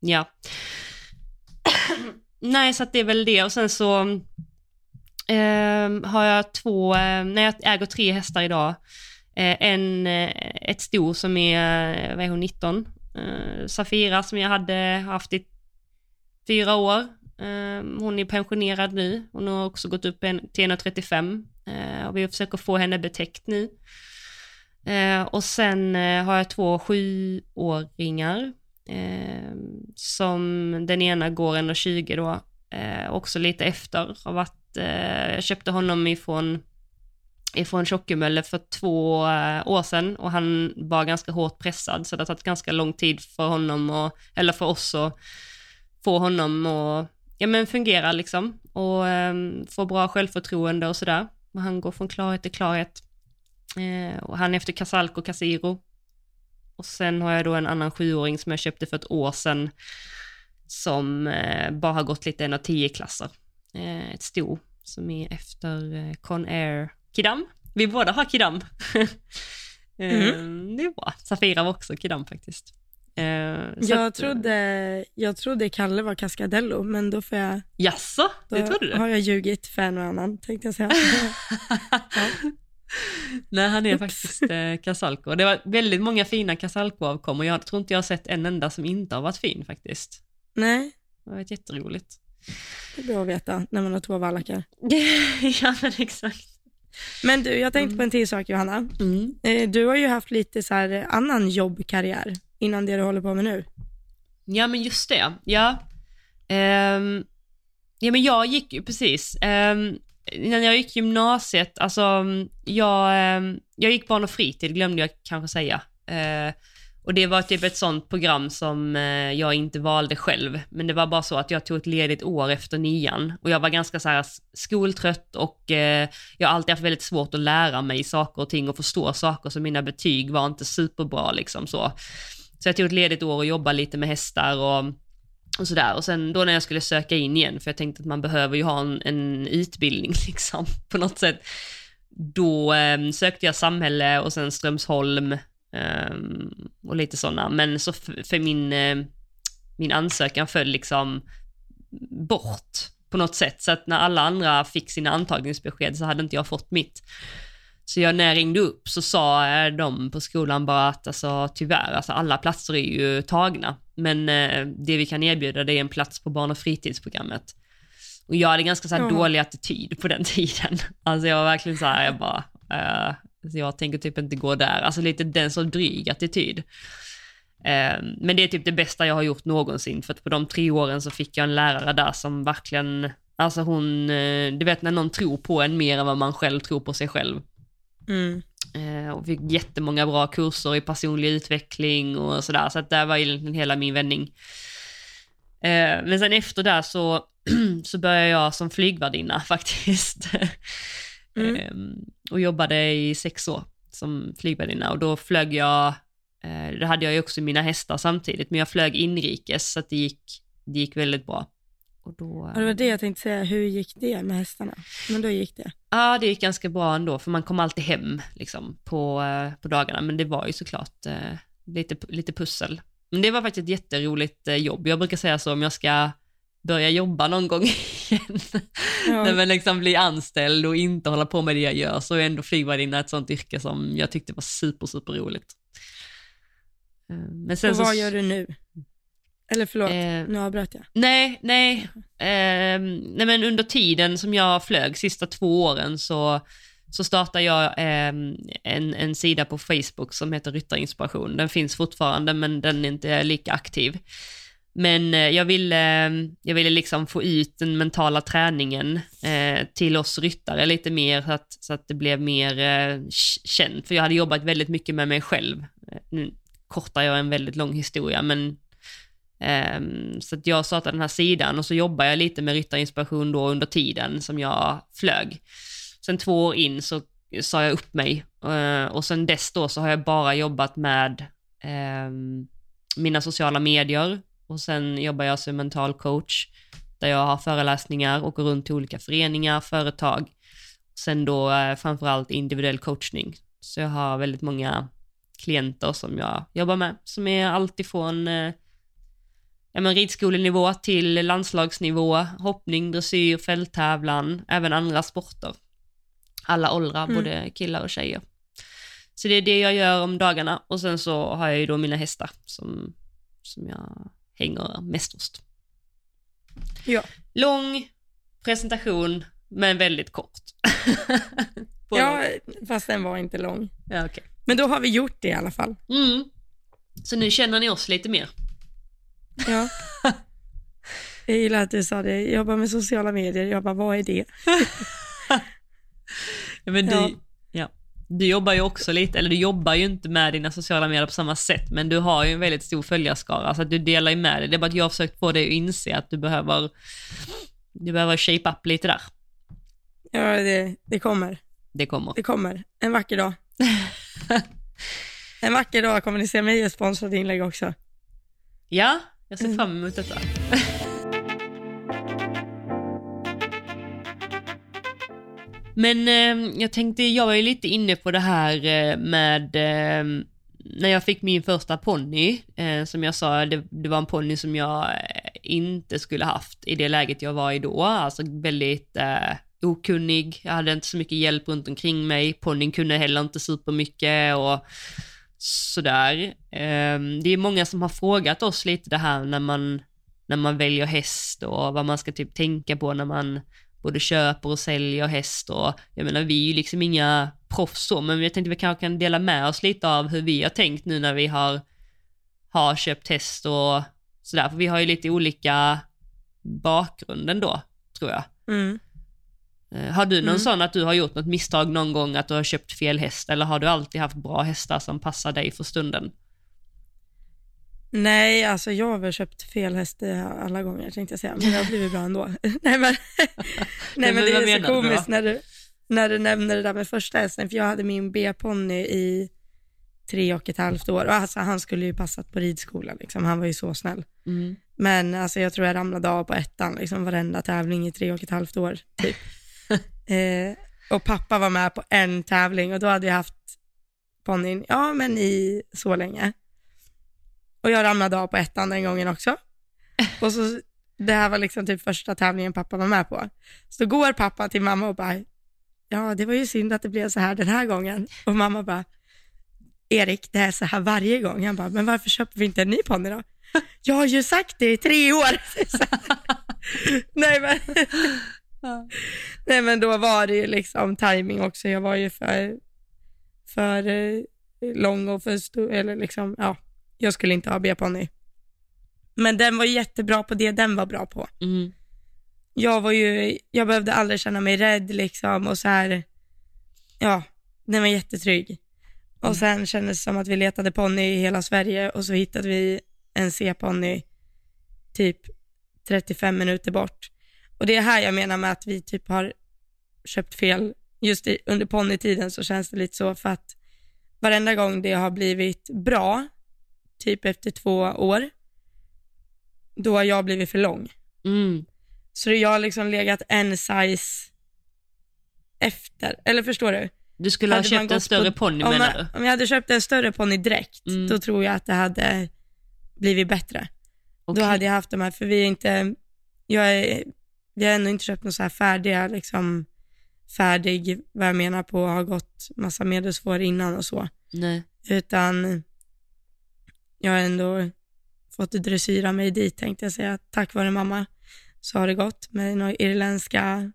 ja. nej, så att det är väl det och sen så eh, har jag två, eh, nej jag äger tre hästar idag. Eh, en, eh, ett sto som är, eh, vad är hon, 19? Safira som jag hade haft i fyra år. Ehm, hon är pensionerad nu. Hon har också gått upp till 1,35 och vi försöker få henne betäckt nu. Och sen har jag två sjuåringar ehm, som den ena går 1,20 då, också lite efter. Har varit, jag köpte honom ifrån ifrån Tjockemölle för två eh, år sedan och han var ganska hårt pressad så det har tagit ganska lång tid för honom och, eller för oss att få honom att ja, men fungera liksom och um, få bra självförtroende och sådär. Och han går från klarhet till klarhet. Eh, och han är efter Casalco Casiro. Och sen har jag då en annan sjuåring som jag köpte för ett år sedan som eh, bara har gått lite en av tio klasser. Eh, ett sto som är efter eh, Conair Kidam. Vi båda har Kidam. Eh, mm. det är bra. Safira var också Kidam faktiskt. Uh, jag, att, trodde, jag trodde Kalle var Cascadello, men då får jag... Jaså, det trodde du? Har jag ljugit för en och annan, tänkte jag säga. ja. Nej, han är Oops. faktiskt eh, Casalco. Det var väldigt många fina Casalco-avkommor. Jag tror inte jag har sett en enda som inte har varit fin faktiskt. Nej. Det var jätteroligt. Det är bra att veta när man har två vallackar. ja, men exakt. Men du, jag tänkte på en till sak Johanna. Mm. Eh, du har ju haft lite så här annan jobbkarriär innan det du håller på med nu. Ja men just det, ja. Um, ja men jag gick ju precis, um, när jag gick gymnasiet, alltså jag, um, jag gick barn och fritid glömde jag kanske säga. Uh, och det var typ ett sånt program som eh, jag inte valde själv, men det var bara så att jag tog ett ledigt år efter nian. Och jag var ganska så här skoltrött och eh, jag har alltid haft väldigt svårt att lära mig saker och ting och förstå saker. Så mina betyg var inte superbra liksom så. Så jag tog ett ledigt år och jobbade lite med hästar och, och sådär. Och sen då när jag skulle söka in igen, för jag tänkte att man behöver ju ha en, en utbildning liksom på något sätt då eh, sökte jag samhälle och sen Strömsholm eh, och lite sådana. Men så för min, eh, min ansökan föll liksom bort på något sätt. Så att när alla andra fick sina antagningsbesked så hade inte jag fått mitt. Så jag, när jag ringde upp så sa de på skolan bara att alltså, tyvärr, alltså, alla platser är ju tagna. Men eh, det vi kan erbjuda det är en plats på barn och fritidsprogrammet. Och jag hade ganska så här, Mm. dålig attityd på den tiden. Alltså jag var verkligen så här, jag bara, eh, alltså, jag tänker typ inte gå där. Alltså lite den så dryg attityd. Eh, men det är typ det bästa jag har gjort någonsin, för att på de tre åren så fick jag en lärare där som verkligen, alltså hon, eh, du vet när någon tror på en mer än vad man själv tror på sig själv. Mm. Eh, och fick jättemånga bra kurser i personlig utveckling och sådär, så att där var egentligen hela min vändning. Eh, men sen efter det så, så började jag som flygvärdinna faktiskt. Mm. eh, och jobbade i sex år som flygvärdinna och då flög jag, eh, det hade jag ju också mina hästar samtidigt, men jag flög inrikes så att det gick, det gick väldigt bra. Och då, Och det var det jag tänkte säga, hur gick det med hästarna? Men då gick det. Ja, det gick ganska bra ändå, för man kom alltid hem liksom, på, eh, på dagarna, men det var ju såklart eh, lite, lite pussel. Men det var faktiskt ett jätteroligt eh, jobb. Jag brukar säga så om jag ska börja jobba någon gång igen, Ja. när man liksom blir anställd och inte hålla på med det jag gör, så är ändå flygvärdinna ett sånt yrke som jag tyckte var super, super roligt. Eh, Men sen Och så, vad gör du nu? Eller förlåt, Eh, nu avbröt jag. Nej, nej. Ehm, nej men under tiden som jag flög, sista två åren, så, så startade jag ehm, en, en sida på Facebook som heter Ryttarinspiration. Den finns fortfarande men den är inte lika aktiv. Men eh, jag ville, eh, jag ville liksom få ut den mentala träningen eh, till oss ryttare lite mer så att, så att det blev mer eh, känt. För jag hade jobbat väldigt mycket med mig själv. Eh, nu kortar jag en väldigt lång historia men ehm, så att jag startade den här sidan och så jobbade jag lite med ryttarinspiration då under tiden som jag flög. Sen två år in så sa jag upp mig och sen dess då så har jag bara jobbat med ehm, mina sociala medier och sen jobbar jag som mental coach där jag har föreläsningar och går runt till olika föreningar, företag. Sen då eh, framförallt individuell coachning. Så jag har väldigt många klienter som jag jobbar med som är alltifrån eh, ja, men ridskolenivå till landslagsnivå, hoppning, dressyr, fälttävlan, även andra sporter. Alla åldrar, Mm. både killar och tjejer. Så det är det jag gör om dagarna och sen så har jag ju då mina hästar som, som jag hänger mest hos. Ja. Lång presentation, men väldigt kort. Ja, fast den var inte lång. ja okej. Men då har vi gjort det i alla fall. Mm. Så nu känner ni oss lite mer. Ja. Jag gillar att du sa det, jag jobbar med sociala medier, jag bara, vad är det? Ja, men. Du, ja. Du jobbar ju också lite, eller du jobbar ju inte med dina sociala medier på samma sätt, men du har ju en väldigt stor följarskara, så att du delar ju med dig. Det är bara att jag har försökt få dig att inse att du behöver, du behöver shape up lite där. Ja, det, det kommer. Det kommer. Det kommer. En vacker dag. en vacker dag kommer ni se mig i ett sponsrat inlägg också. Ja, jag ser fram emot detta. Men eh, jag tänkte, jag var ju lite inne på det här eh, med eh, när jag fick min första ponny, eh, som jag sa, det, det var en ponny som jag eh, inte skulle haft i det läget jag var i då, alltså väldigt eh, okunnig, jag hade inte så mycket hjälp runt omkring mig, ponnyn kunde heller inte supermycket och sådär. Ehm, det är många som har frågat oss lite det här när man, när man väljer häst och vad man ska typ tänka på när man både köper och säljer häst och jag menar vi är ju liksom inga proffs så, men jag tänkte vi kanske kan dela med oss lite av hur vi har tänkt nu när vi har, har köpt häst och sådär, för vi har ju lite olika bakgrunden då, tror jag. Mm. Eh, Har du någon Mm. sån att du har gjort något misstag någon gång att du har köpt fel häst eller har du alltid haft bra hästar som passar dig för stunden? Nej, alltså jag har väl köpt fel häst eh, alla gånger tänkte jag säga, men det har blivit bra ändå. nej, men, nej, men det är så komiskt när du, när du nämner det där med första hästen, för jag hade min B-ponny i tre och ett halvt år och alltså, han skulle ju passat på ridskolan, liksom. han var ju så snäll. Mm. Men alltså, jag tror jag ramlade av på ettan, liksom, varenda tävling i tre och ett halvt år. Typ. eh, och pappa var med på en tävling och då hade jag haft ponnyn, ja men i så länge. Och jag ramlade av på ettan den gången också. Och så, det här var liksom typ första tävlingen pappa var med på. Så går pappa till mamma och bara, ja det var ju synd att det blev så här den här gången. Och mamma bara, Erik det är så här varje gång. Han bara, men varför köper vi inte en ny ponny då? Jag har ju sagt det i tre år. Nej men, nej men då var det ju liksom timing också. Jag var ju för, för eh, lång och för stor, eller liksom, ja, jag skulle inte ha B-ponny. Men den var jättebra på det den var bra på. Mm. Jag var ju, jag behövde aldrig känna mig rädd liksom och så här, ja, den var jättetrygg. Och sen kändes det som att vi letade ponny i hela Sverige och så hittade vi en C-ponny typ 35 minuter bort. Och det är här jag menar med att vi typ har köpt fel. Just i, under ponnytiden så känns det lite så för att varenda gång det har blivit bra, typ efter två år, då har jag blivit för lång. Mm. Så jag har liksom legat en size efter, eller förstår du? Du skulle ha Hade man köpt en större på- ponny om, menar du? om jag hade köpt en större ponny direkt, Mm. då tror jag att det hade blivit bättre. Okej. Då hade jag haft de här, för vi är inte, jag är, vi har ändå inte köpt några så här färdiga, liksom färdig, vad jag menar på, har gått massa medelsvår innan och så. Nej. Utan jag har ändå fått dressyra mig dit tänkte jag säga. Tack vare mamma så har det gått med några irländska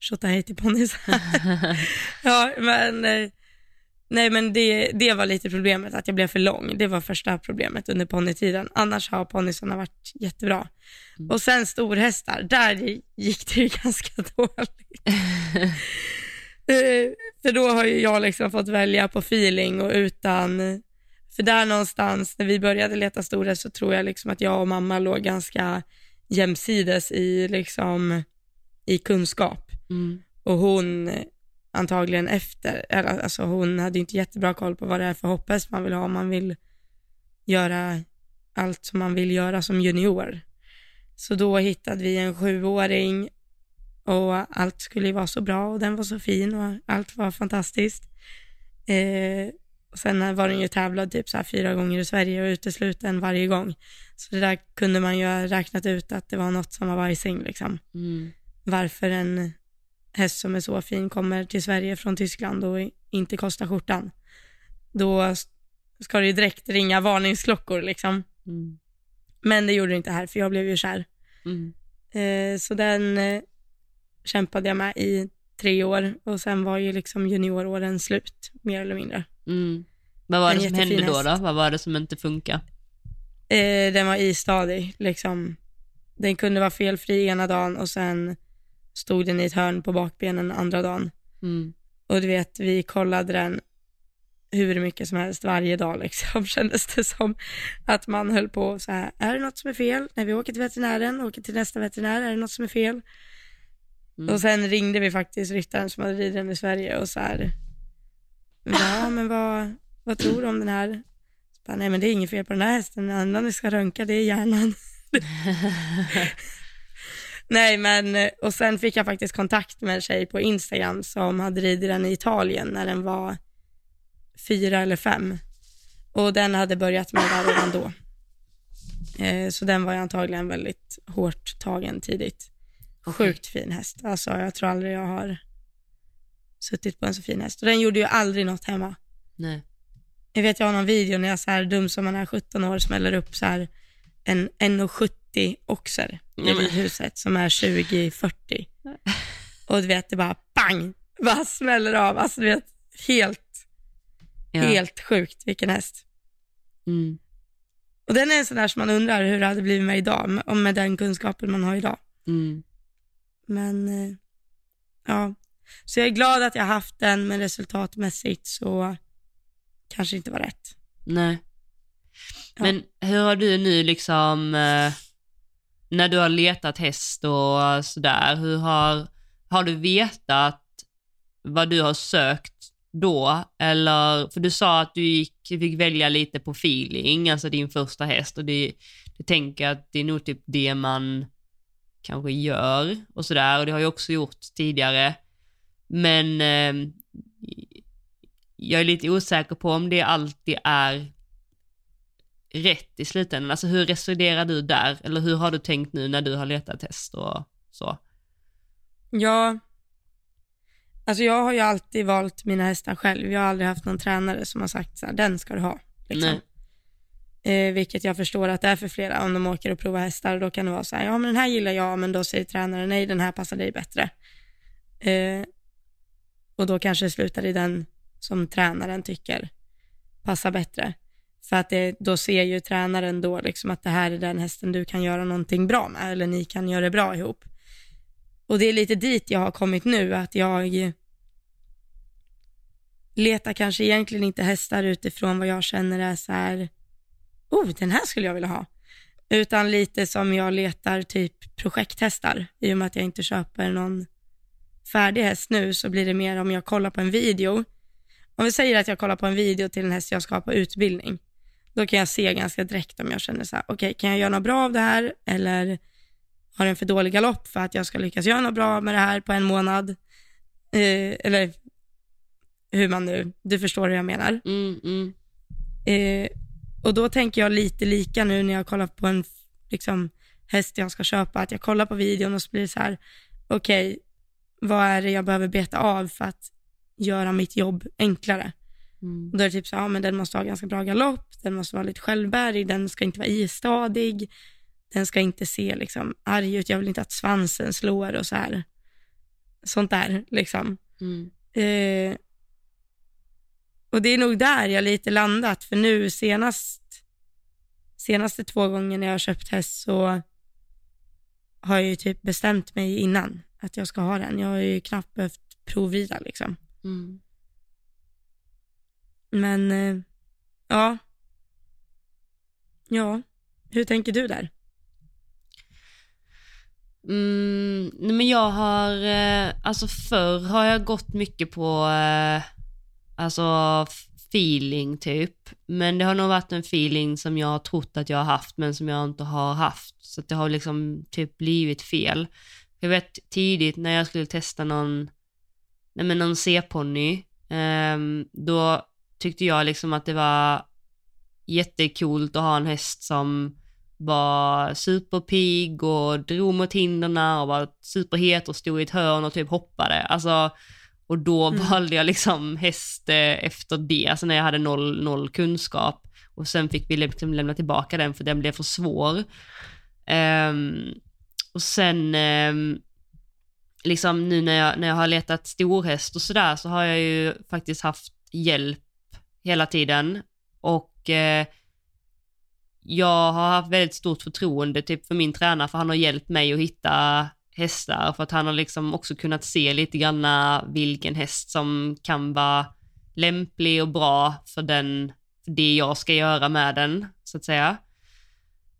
Shotahejti-ponnys. ja, men eh, nej, men det, det var lite problemet, att jag blev för lång. Det var första problemet under ponnytiden. Annars har ponnysarna varit jättebra. Mm. Och sen storhästar, där gick det ju ganska dåligt. Eh, för då har ju jag liksom fått välja på feeling och utan, för där någonstans när vi började leta storhäst så tror jag liksom att jag och mamma låg ganska jämsides i liksom i kunskap Mm. och hon antagligen efter, alltså hon hade inte jättebra koll på vad det är för hopphäst man vill ha, man vill göra allt som man vill göra som junior. Så då hittade vi en sjuåring och allt skulle ju vara så bra och den var så fin och allt var fantastiskt. Eh, sen var den ju tävlad typ så fyra gånger i Sverige och utesluten varje gång. Så det där kunde man ju ha räknat ut att det var något som var vajsing liksom Mm. varför en häst som är så fin kommer till Sverige från Tyskland och inte kostar skjortan. Då ska det ju direkt ringa varningsklockor liksom. Mm. Men det gjorde det inte här för jag blev ju kär. Mm. Eh, så den eh, kämpade jag med i tre år och sen var ju liksom junioråren slut mer eller mindre. Mm. Vad var En det som hände då, då? Vad var det som inte funkar? Eh, den var istadig liksom. Den kunde vara felfri ena dagen och sen stod den i ett hörn på bakbenen andra dagen. Mm. Och du vet, vi kollade den hur mycket som helst varje dag liksom, kändes det som. Att man höll på så här, är det något som är fel? När vi åker till veterinären, åker till nästa veterinär, är det något som är fel? Mm. Och sen ringde vi faktiskt ryttaren som hade ridit den i Sverige och så här, ja men vad, vad tror du om den här? Så bara, Nej men det är inget fel på den här hästen, den enda ni ska röntga det är hjärnan. Nej men, och sen fick jag faktiskt kontakt med en tjej på Instagram som hade ridit den i Italien när den var fyra eller fem. Och den hade börjat med det redan då. Eh, så den var ju antagligen väldigt hårt tagen tidigt. Sjukt fin häst. Alltså jag tror aldrig jag har suttit på en så fin häst. Och den gjorde ju aldrig något hemma. Nej. Jag vet jag har någon video när jag så här dum som man är 17 år smäller upp så här en 1,70 oxer i ridhuset som är 20-40. Och du vet det bara pang, bara smäller av. Alltså du vet helt, Ja. helt sjukt vilken häst. Mm. Och den är en sån där som man undrar hur det hade blivit med idag, om med den kunskapen man har idag. Mm. Men eh, ja, så jag är glad att jag haft den, men resultatmässigt så kanske inte var rätt. Nej. Ja. Men hur har du nu liksom, eh, när du har letat häst och sådär, hur har, har du vetat vad du har sökt då? Eller, för du sa att du gick, fick välja lite på feeling, alltså din första häst och det, det tänker att det är nog typ det man kanske gör och sådär och det har jag också gjort tidigare. Men eh, jag är lite osäker på om det alltid är rätt i slutändan. Alltså hur resonerar du där? Eller hur har du tänkt nu när du har letat häst och så? Ja, alltså jag har ju alltid valt mina hästar själv. Jag har aldrig haft någon tränare som har sagt så här, den ska du ha. Liksom. Eh, vilket jag förstår att det är för flera om de åker och provar hästar. Då kan det vara så här, ja men den här gillar jag, men då säger tränaren nej, den här passar dig bättre. Eh, och då kanske det slutar i den som tränaren tycker passar bättre. För att det, då ser ju tränaren då liksom att det här är den hästen du kan göra någonting bra med, eller ni kan göra det bra ihop. Och det är lite dit jag har kommit nu, att jag letar kanske egentligen inte hästar utifrån vad jag känner är så här, oh, den här skulle jag vilja ha. Utan lite som jag letar typ projekthästar, i och med att jag inte köper någon färdig häst nu så blir det mer om jag kollar på en video. Om vi säger att jag kollar på en video till en häst jag ska ha på utbildning, då kan jag se ganska direkt om jag känner så här, okej, okay, kan jag göra något bra av det här eller har den för dålig galopp för att jag ska lyckas göra något bra med det här på en månad? Eh, eller hur man nu, du förstår hur jag menar. Mm, mm. Eh, och då tänker jag lite lika nu när jag kollar på en liksom, häst jag ska köpa, att jag kollar på videon och så blir det så här, okej, okay, vad är det jag behöver beta av för att göra mitt jobb enklare? Mm. Och då är det typ så, ja men den måste ha ganska bra galopp, den måste vara lite självbärig, den ska inte vara istadig, den ska inte se liksom arg ut, jag vill inte att svansen slår och så här. Sånt där liksom. Mm. Eh, och det är nog där jag lite landat, för nu senast, senaste två gånger när jag har köpt häst så har jag ju typ bestämt mig innan att jag ska ha den. Jag har ju knappt behövt provrida liksom. Mm. Men, eh, ja. Ja, hur tänker du där? Mm, men jag har, eh, alltså förr har jag gått mycket på, eh, alltså feeling typ. Men det har nog varit en feeling som jag har trott att jag har haft men som jag inte har haft. Så det har liksom typ blivit fel. Jag vet tidigt när jag skulle testa någon, nej men någon C-ponny, eh, då tyckte jag liksom att det var jättekult att ha en häst som var superpig och drog mot hinderna och var superhet och stod i ett hörn och typ hoppade. Alltså, och då mm. valde jag liksom häst eh, efter det, alltså när jag hade noll, noll kunskap. Och sen fick vi liksom lämna tillbaka den för den blev för svår. Um, och sen um, liksom nu när jag, när jag har letat storhäst och sådär så har jag ju faktiskt haft hjälp hela tiden. Och eh, jag har haft väldigt stort förtroende typ för min tränare för han har hjälpt mig att hitta hästar för att han har liksom också kunnat se lite granna vilken häst som kan vara lämplig och bra för den, för det jag ska göra med den, så att säga.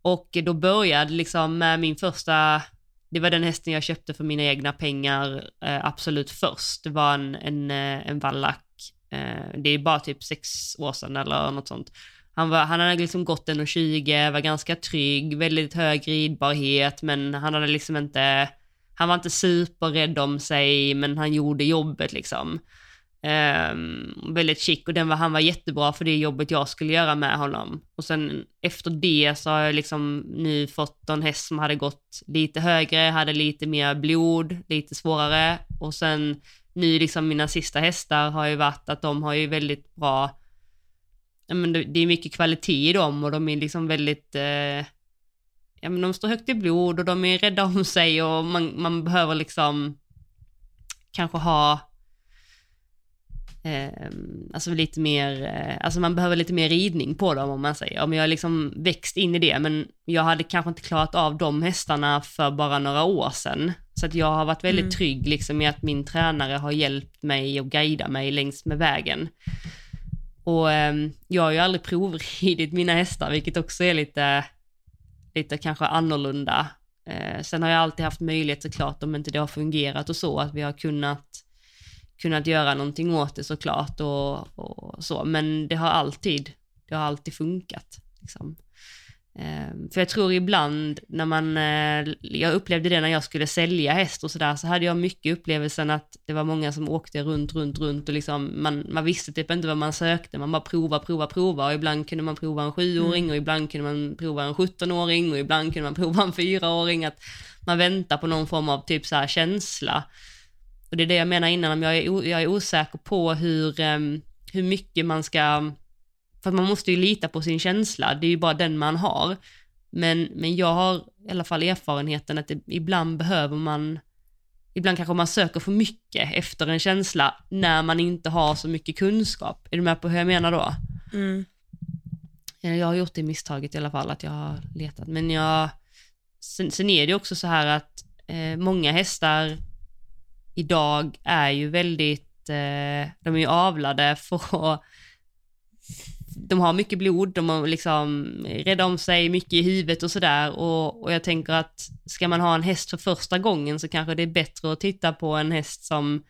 Och då började liksom med min första, det var den hästen jag köpte för mina egna pengar eh, absolut först. Det var en, en, eh, en vallack, eh, det är bara typ sex år sedan eller något sånt. Han, var, han hade liksom gått 1,20, var ganska trygg, väldigt hög ridbarhet, men han hade liksom inte, han var inte superrädd om sig, men han gjorde jobbet liksom. Um, väldigt chic och den var, han var jättebra för det jobbet jag skulle göra med honom. Och sen efter det så har jag liksom nu fått en häst som hade gått lite högre, hade lite mer blod, lite svårare. Och sen nu liksom mina sista hästar har ju varit att de har ju väldigt bra men det är mycket kvalitet i dem och de är liksom väldigt, eh, ja men de står högt i blod och de är rädda om sig och man, man behöver liksom kanske ha Eh, alltså lite mer, eh, alltså man behöver lite mer ridning på dem om man säger. Om jag liksom växt in i det, men jag hade kanske inte klarat av de hästarna för bara några år sedan. Så att jag har varit väldigt mm. trygg liksom i att min tränare har hjälpt mig och guidat mig längs med vägen. Och eh, jag har ju aldrig provridit mina hästar, vilket också är lite, lite kanske annorlunda. Eh, sen har jag alltid haft möjlighet såklart, om inte det har fungerat och så, att vi har kunnat, kunnat göra någonting åt det såklart och, och så, men det har alltid, det har alltid funkat. Liksom. Eh, för jag tror ibland när man, eh, jag upplevde det när jag skulle sälja häst och sådär, så hade jag mycket upplevelsen att det var många som åkte runt, runt, runt och liksom man, man visste typ inte vad man sökte, man bara prova, prova, prova och ibland kunde man prova en sjuåring mm. och ibland kunde man prova en 17-åring och ibland kunde man prova en fyraåring, att man väntar på någon form av typ så här känsla. Och det är det jag menar innan, om jag är, jag är osäker på hur, um, hur mycket man ska för man måste ju lita på sin känsla, det är ju bara den man har. Men, men jag har i alla fall erfarenheten att det, ibland behöver man, ibland kanske man söker för mycket efter en känsla när man inte har så mycket kunskap. Är du med på hur jag menar då? Mm. Jag har gjort det misstaget i alla fall, att jag har letat. Men jag, sen, sen är det också så här att eh, många hästar idag är ju väldigt, eh, de är ju avlade för att de har mycket blod, de har liksom rädda om sig mycket i huvudet och sådär och, och jag tänker att ska man ha en häst för första gången så kanske det är bättre att titta på en häst som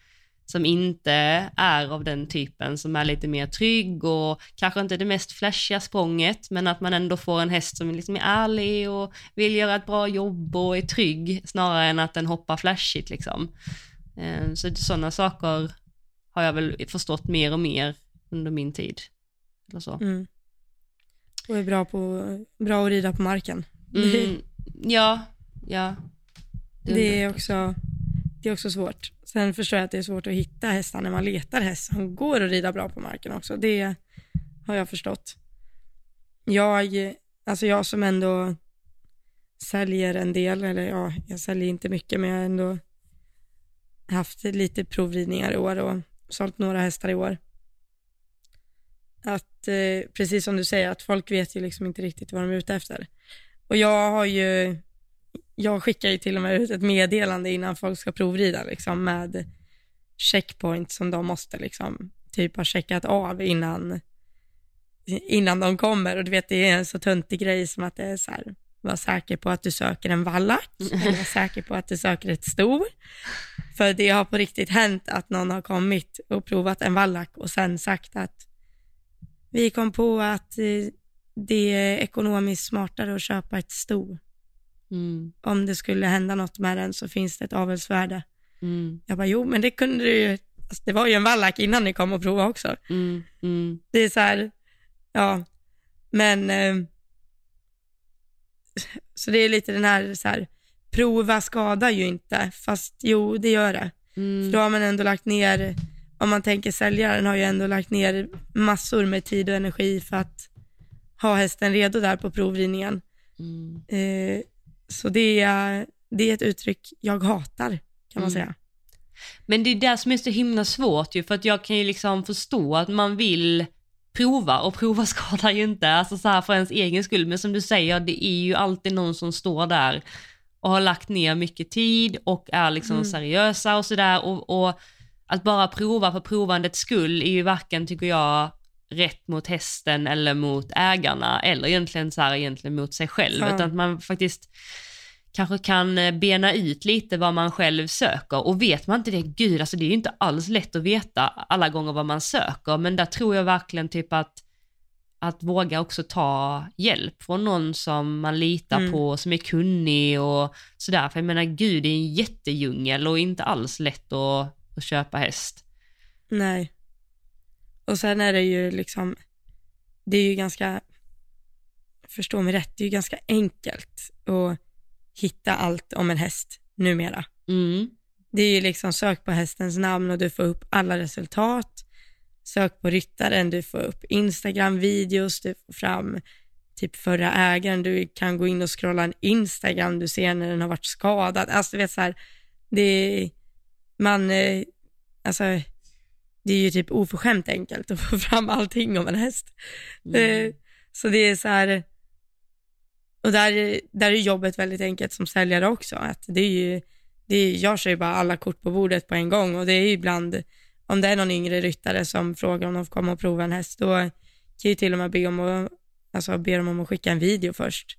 som inte är av den typen, som är lite mer trygg och kanske inte det mest flashiga språnget, men att man ändå får en häst som liksom är ärlig och vill göra ett bra jobb och är trygg, snarare än att den hoppar flashigt liksom. Eh, så sådana saker har jag väl förstått mer och mer under min tid. Eller så. Mm. Och är bra, på, bra att rida på marken. Mm, ja, ja. Det, det är, också, det är också svårt. Sen förstår jag att det är svårt att hitta hästar när man letar häst som går att rida bra på marken också. Det har jag förstått. Jag, alltså jag som ändå säljer en del, eller ja, jag säljer inte mycket, men jag har ändå haft lite provridningar i år och sålt några hästar i år att, eh, precis som du säger, att folk vet ju liksom inte riktigt vad de är ute efter. Och jag har ju, jag skickar ju till och med ut ett meddelande innan folk ska provrida liksom med checkpoints som de måste liksom typ ha checkat av innan, innan de kommer. Och du vet, det är en så töntig grej som att det är så här, var säker på att du söker en vallack, eller var säker på att du söker ett sto. För det har på riktigt hänt att någon har kommit och provat en vallack och sen sagt att vi kom på att eh, det är ekonomiskt smartare att köpa ett sto. Mm. Om det skulle hända något med den så finns det ett avelsvärde. Mm. Jag bara, jo men det kunde du ju, alltså, det var ju en vallack innan ni kom och provade också. Mm. mm. Det är så här, ja, men eh, så det är lite den här, så här, prova skadar ju inte, fast jo det gör det. Mm. För då har man ändå lagt ner om man tänker säljaren har ju ändå lagt ner massor med tid och energi för att ha hästen redo där på provridningen. Mm. Eh, så det är, det är ett uttryck jag hatar kan man mm. säga. Men det är det som är så himla svårt ju, för att jag kan ju liksom förstå att man vill prova och prova skadar ju inte, alltså så här för ens egen skull, men som du säger, det är ju alltid någon som står där och har lagt ner mycket tid och är liksom mm. seriösa och sådär och, och att bara prova för provandets skull är ju varken, tycker jag, rätt mot hästen eller mot ägarna eller egentligen så här egentligen mot sig själv, ja. utan att man faktiskt kanske kan eh, bena ut lite vad man själv söker och vet man inte det, gud alltså det är ju inte alls lätt att veta alla gånger vad man söker, men där tror jag verkligen typ att att våga också ta hjälp från någon som man litar mm. på, som är kunnig och sådär. För jag menar gud, det är en jättedjungel och inte alls lätt att att köpa häst. Nej. Och sen är det ju liksom, det är ju ganska, förstå mig rätt, det är ju ganska enkelt att hitta allt om en häst numera. Mm. Det är ju liksom sök på hästens namn och du får upp alla resultat. Sök på ryttaren, du får upp Instagram-videos, du får fram typ förra ägaren, du kan gå in och scrolla en Instagram, du ser när den har varit skadad. Alltså du vet så här, det är, man, eh, alltså, det är ju typ oförskämt enkelt att få fram allting om en häst. Mm. Eh, så det är så här, och där, där är jobbet väldigt enkelt som säljare också. Att det är ju, det är, jag kör ju bara alla kort på bordet på en gång och det är ju ibland, om det är någon yngre ryttare som frågar om de får komma och prova en häst, då kan jag ju till och med be om att, alltså be dem om att skicka en video först.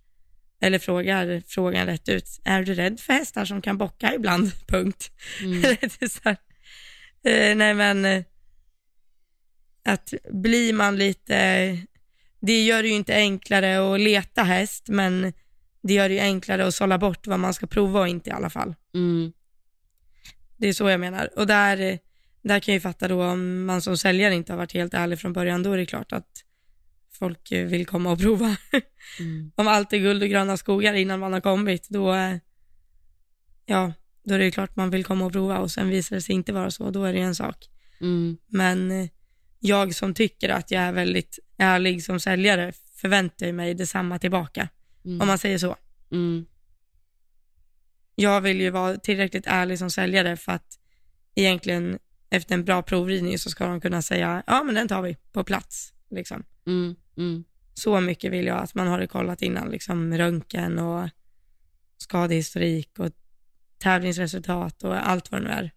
Eller frågar frågan rätt ut. Är du rädd för hästar som kan bocka ibland? Punkt. Mm. eh, nej men, eh, att blir man lite det gör det ju inte enklare att leta häst, men det gör det ju enklare att sålla bort vad man ska prova och inte i alla fall. Mm. Det är så jag menar. Och där, där kan jag ju fatta då om man som säljare inte har varit helt ärlig från början, då är det klart att folk eh, vill komma och prova. Mm. om allt är guld och gröna skogar innan man har kommit, då, eh, ja, då är det ju klart man vill komma och prova och sen visar det sig inte vara så, då är det en sak. Mm. Men eh, jag som tycker att jag är väldigt ärlig som säljare förväntar mig detsamma tillbaka, Mm. om man säger så. Mm. Jag vill ju vara tillräckligt ärlig som säljare för att egentligen efter en bra provridning så ska de kunna säga, ja men den tar vi på plats. Liksom. Mm. Mm. Så mycket vill jag att man har det kollat innan, liksom röntgen och skadehistorik och tävlingsresultat och allt vad det nu är.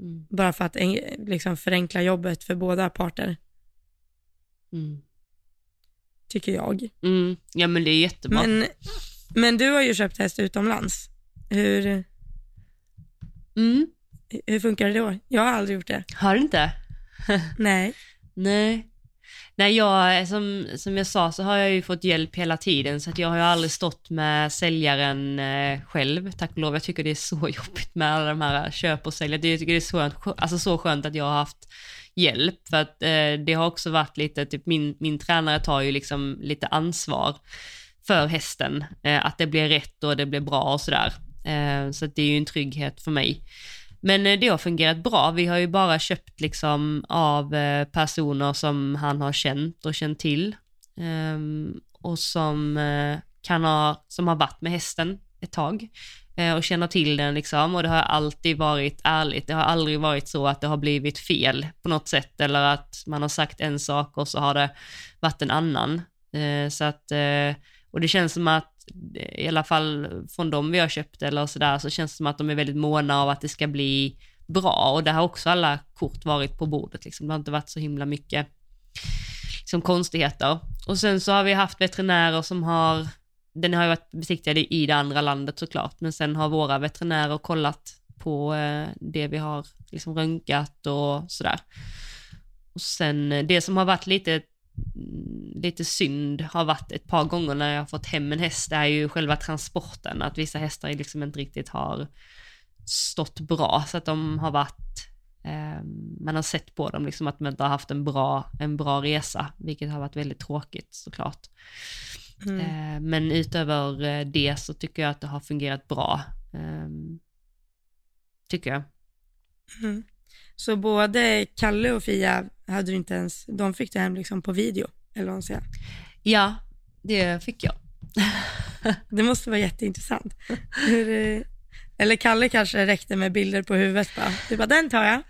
Mm. Bara för att liksom förenkla jobbet för båda parter, Mm. tycker jag. Mm. Ja men det är jättebra. Men, men du har ju köpt häst utomlands. Hur, Mm. hur funkar det då? Jag har aldrig gjort det. Har du inte? Nej. Nej. Nej, jag, som, som jag sa så har jag ju fått hjälp hela tiden så att jag har ju aldrig stått med säljaren eh, själv, tack och lov. Jag tycker det är så jobbigt med alla de här eh, köp och sälj. Jag tycker det är så, skönt- alltså så skönt att jag har haft hjälp för att eh, det har också varit lite, typ min, min tränare tar ju liksom lite ansvar för hästen, eh, att det blir rätt och det blir bra och sådär. Eh, så att det är ju en trygghet för mig. Men eh, det har fungerat bra. Vi har ju bara köpt liksom av eh, personer som han har känt och känt till. Ehm, och som eh, kan ha, som har varit med hästen ett tag och känner till den liksom. Och det har alltid varit ärligt. Det har aldrig varit så att det har blivit fel på något sätt eller att man har sagt en sak och så har det varit en annan. Så att, och det känns som att i alla fall från dem vi har köpt eller sådär så känns det som att de är väldigt måna av att det ska bli bra och det har också alla kort varit på bordet liksom. Det har inte varit så himla mycket liksom, konstigheter. Och sen så har vi haft veterinärer som har, den har ju varit besiktigad i det andra landet såklart, men sen har våra veterinärer kollat på eh, det vi har liksom röntgat och sådär. Och sen eh, det som har varit lite lite synd har varit ett par gånger när jag har fått hem en häst, det är ju själva transporten, att vissa hästar liksom inte riktigt har stått bra, så att de har varit, eh, man har sett på dem liksom att de inte har haft en bra, en bra resa, vilket har varit väldigt tråkigt såklart. Mm. Eh, men utöver eh, det så tycker jag att det har fungerat bra. Ehm, tycker jag. Mm. Så både Kalle och Fia hade du inte ens, de fick du hem liksom på video, eller vad man säger. Ja, det fick jag. Det måste vara jätteintressant. Hur, eh, eller Kalle kanske räckte med bilder på huvudet bara. Du bara, den tar jag.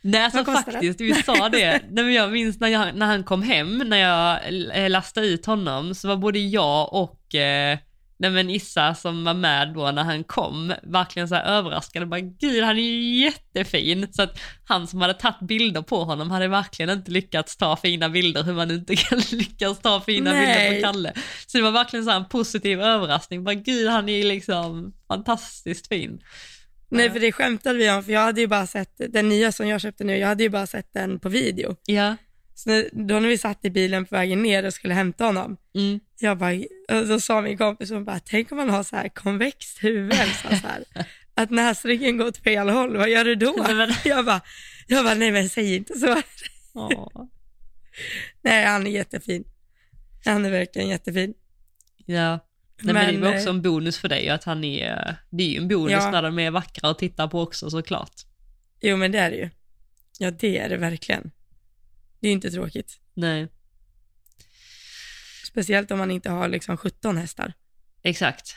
Nej, alltså faktiskt, vi sa det. Nej, men jag minns när, jag, när han kom hem, när jag eh, lastade ut honom, så var både jag och eh, nej, men Issa som var med då när han kom, verkligen så här överraskade. Bara, Gud, han är ju jättefin. Så att han som hade tagit bilder på honom hade verkligen inte lyckats ta fina bilder, hur man inte kan lyckas ta fina bilder Nej. på Kalle. Så det var verkligen så en positiv överraskning. Bara, Gud, han är ju liksom fantastiskt fin. Nej, för det skämtade vi om, för jag hade ju bara sett, den nya som jag köpte nu, jag hade ju bara sett den på video. Ja. Så när, då när vi satt i bilen på vägen ner och skulle hämta honom, Mm. jag bara, så sa min kompis, hon bara, tänk om man har så här konvext huvud, så här, att näsryggen går åt fel håll, vad gör du då? Men- Jag bara, jag bara, nej men säg inte så. Nej, han är jättefin. Han är verkligen jättefin. Ja. Nej, men, det var eh, också en bonus för dig att han är, det är ju en bonus Ja. när de är vackra att titta på också såklart. Jo, men det är det ju. Ja, det är det verkligen. Det är inte tråkigt. Nej, Speciellt om man inte har liksom 17 hästar. exakt.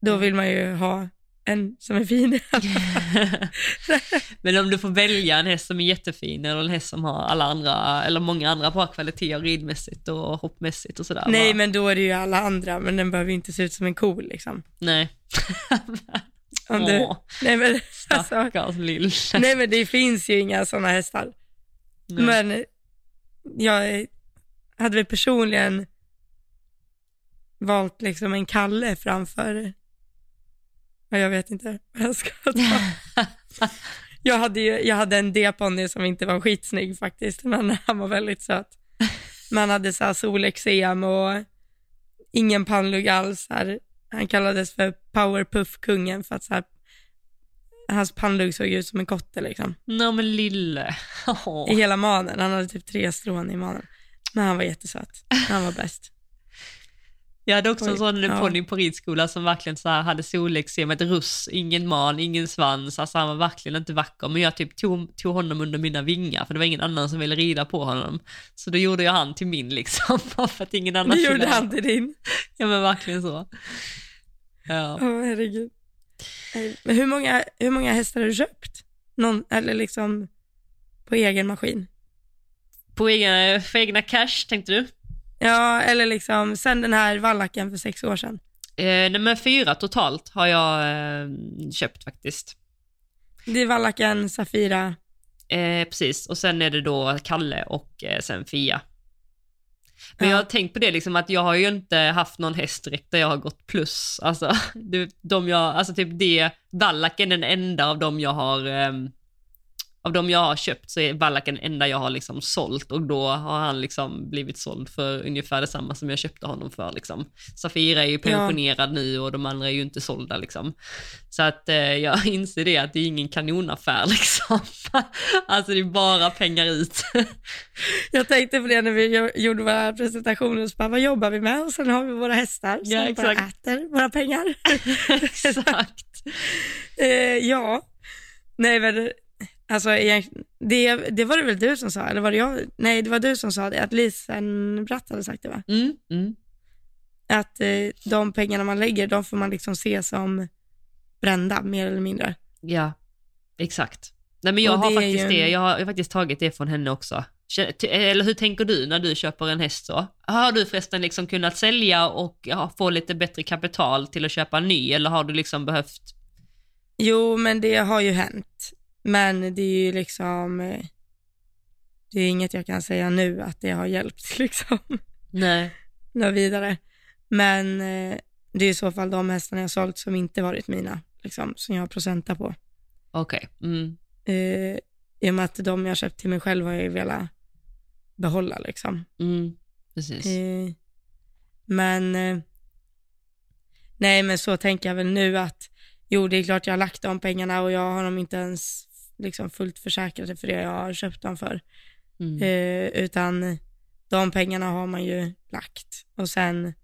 Då vill man ju ha en som är fin. men om du får välja en häst som är jättefin eller en häst som har alla andra, eller många andra bra kvaliteter ridmässigt och hoppmässigt och sådär. Nej, va? men då är det ju alla andra, men den behöver ju inte se ut som en ko liksom. Nej. Om du, nej, men, alltså, stackars lill. nej, men det finns ju inga sådana hästar. Nej. Men jag hade väl personligen valt liksom en Kalle framför, ja, jag vet inte vad jag ska ta. Jag hade, ju, jag hade en D-ponny som inte var skitsnygg faktiskt, men han var väldigt söt. man hade så här solexem och ingen pannlugg alls. Här. Han kallades för powerpuff-kungen för att så här, hans pannlugg såg ut som en kotte liksom. Nej men lille. I hela manen. Han hade typ tre strån i manen. Men han var jättesöt. Han var bäst. Jag hade också en sån ja. ponny på ridskola som verkligen så här hade solexem, ett russ, ingen man, ingen svans, alltså han var verkligen inte vacker, men jag typ tog, tog honom under mina vingar för det var ingen annan som ville rida på honom. Så då gjorde jag han till min liksom, för att ingen annan skulle gjorde ha. han till din. Ja men verkligen så. Ja. Åh herregud. Nej, Men hur många, hur många hästar har du köpt? Någon, eller liksom på egen maskin? På egna, för egna cash tänkte du? Ja, eller liksom sen den här vallacken för sex år sedan. Eh, nej men fyra totalt har jag eh, köpt faktiskt. Det är vallacken, Safira. Eh, precis, och sen är det då Kalle och eh, sen Fia. Men Ja. jag har tänkt på det liksom att jag har ju inte haft någon häst direkt där jag har gått plus. Alltså, det, de jag, alltså typ det, Vallaken är den enda av dem jag har, ehm, av dem jag har köpt så är Vallaken den enda jag har liksom sålt och då har han liksom blivit såld för ungefär detsamma som jag köpte honom för liksom. Safira är ju pensionerad nu och de andra är ju inte sålda liksom. Så att eh, jag inser det att det är ingen kanonaffär liksom. alltså det är bara pengar ut. Jag tänkte på det när vi gjo- gjorde våra presentationer, så bara, vad jobbar vi med? Och sen har vi våra hästar som Ja, bara äter våra pengar. Exakt. Eh, ja, nej men alltså det, det var det väl du som sa, eller var det jag? Nej, det var du som sa det, att Lisen Bratt hade sagt det va? Mm, mm. Att eh, de pengarna man lägger, de får man liksom se som brända, mer eller mindre. Ja, exakt. Nej men jag har faktiskt ju det, jag har, jag har faktiskt tagit det från henne också. Eller hur tänker du när du köper en häst så? Har du förresten liksom kunnat sälja och få lite bättre kapital till att köpa en ny eller har du liksom behövt? Jo, men det har ju hänt. Men det är ju liksom, eh, det är inget jag kan säga nu att det har hjälpt liksom. Nej. Något vidare. Men eh, det är i så fall de hästarna jag sålt som inte varit mina, liksom, som jag har procenta på. Okej. Mm. Eh, I och med att de jag köpt till mig själv har jag ju velat behålla liksom. Mm. Precis. Men, nej men så tänker jag väl nu att, jo det är klart jag har lagt de pengarna och jag har dem inte ens liksom fullt försäkrade för det jag har köpt dem för. Mm. Eh, utan de pengarna har man ju lagt. Och sen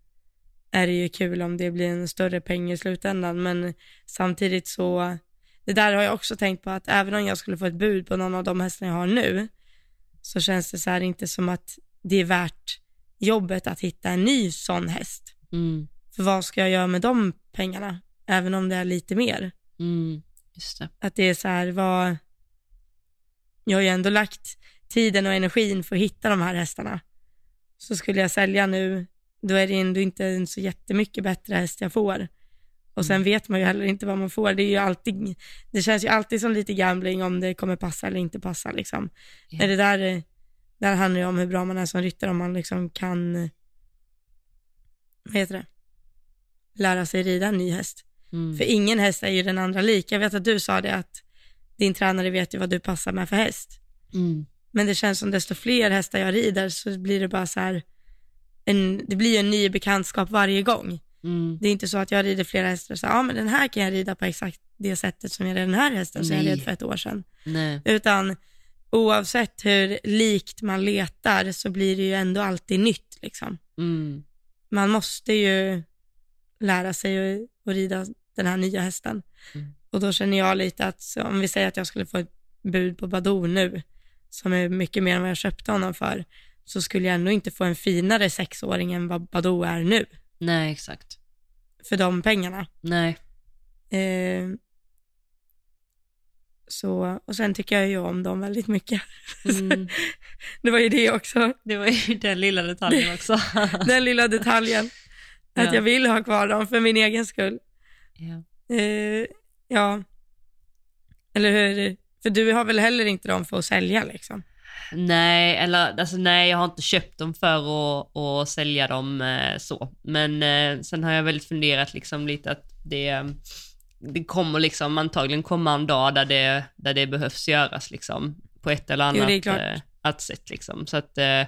är det ju kul om det blir en större peng i slutändan. Men samtidigt så, det där har jag också tänkt på att även om jag skulle få ett bud på någon av de hästarna jag har nu, så känns det så här inte som att det är värt jobbet att hitta en ny sån häst. Mm. För vad ska jag göra med de pengarna? Även om det är lite mer. Mm. Det. Att det är så här, vad... Jag har ju ändå lagt tiden och energin för att hitta de här hästarna. Så skulle jag sälja nu, då är det ändå inte en så jättemycket bättre häst jag får. Och sen vet man ju heller inte vad man får. Det är ju alltid, det känns ju alltid som lite gambling om det kommer passa eller inte passa liksom. Är det där, där handlar det om hur bra man är som ryttare, om man liksom kan, vad heter det, lära sig rida en ny häst. Mm. För ingen häst är ju den andra lik. Jag vet att du sa det att din tränare vet ju vad du passar med för häst. Mm. Men det känns som desto fler hästar jag rider så blir det bara så här, en, det blir ju en ny bekantskap varje gång. Mm. Det är inte så att jag rider flera hästar och säger, ja men den här kan jag rida på exakt det sättet som jag red den här hästen som jag Nej. red för ett år sedan. Nej. Utan oavsett hur likt man letar så blir det ju ändå alltid nytt liksom. Mm. Man måste ju lära sig att, att rida den här nya hästen. Och då känner jag lite att om vi säger att jag skulle få ett bud på Badoo nu, som är mycket mer än vad jag köpte honom för, så skulle jag ändå inte få en finare sexåring än vad Badoo är nu, Nej, exakt. för de pengarna. Nej. Eh, så, och sen tycker jag ju om dem väldigt mycket. Mm. Det var ju det också, Det var ju den lilla detaljen också. den lilla detaljen. Att Ja. jag vill ha kvar dem för min egen skull. ja. Eh, ja, eller hur? För du har väl heller inte dem för att sälja liksom? Nej, eller alltså nej, jag har inte köpt dem för att, att sälja dem eh, så. Men eh, sen har jag väl funderat liksom lite att det, det kommer liksom antagligen komma en dag där det, där det behövs göras liksom på ett eller annat, Jo, eh, sett liksom. Så att, eh,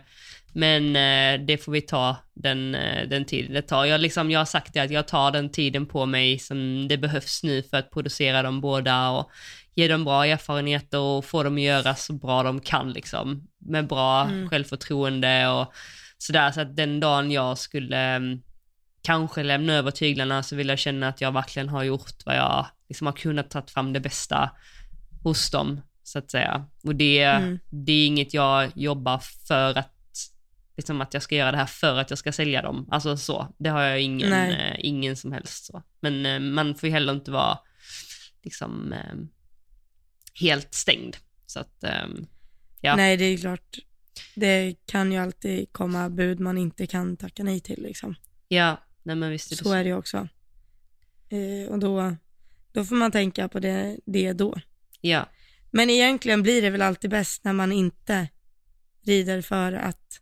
men eh, det får vi ta den, eh, den tiden det tar. Jag, liksom, jag har sagt det att jag tar den tiden på mig som det behövs nu för att producera dem båda och ge dem bra erfarenheter och få dem att göra så bra de kan liksom. Med bra Mm. självförtroende och sådär. Så att den dagen jag skulle mm, kanske lämna över tyglarna så vill jag känna att jag verkligen har gjort vad jag liksom har kunnat ta fram det bästa hos dem, så att säga. Och det, Mm. det är inget jag jobbar för att, liksom att jag ska göra det här för att jag ska sälja dem. Alltså så, det har jag ingen, eh, ingen som helst så. Men eh, man får ju heller inte vara liksom eh, helt stängd. Så att, eh, Ja. Nej, det är klart. Det kan ju alltid komma bud man inte kan tacka nej till liksom. ja, nej men visst är det Så är det ju också. Eh, och då, då får man tänka på det, det då. Ja, Men egentligen blir det väl alltid bäst när man inte rider för att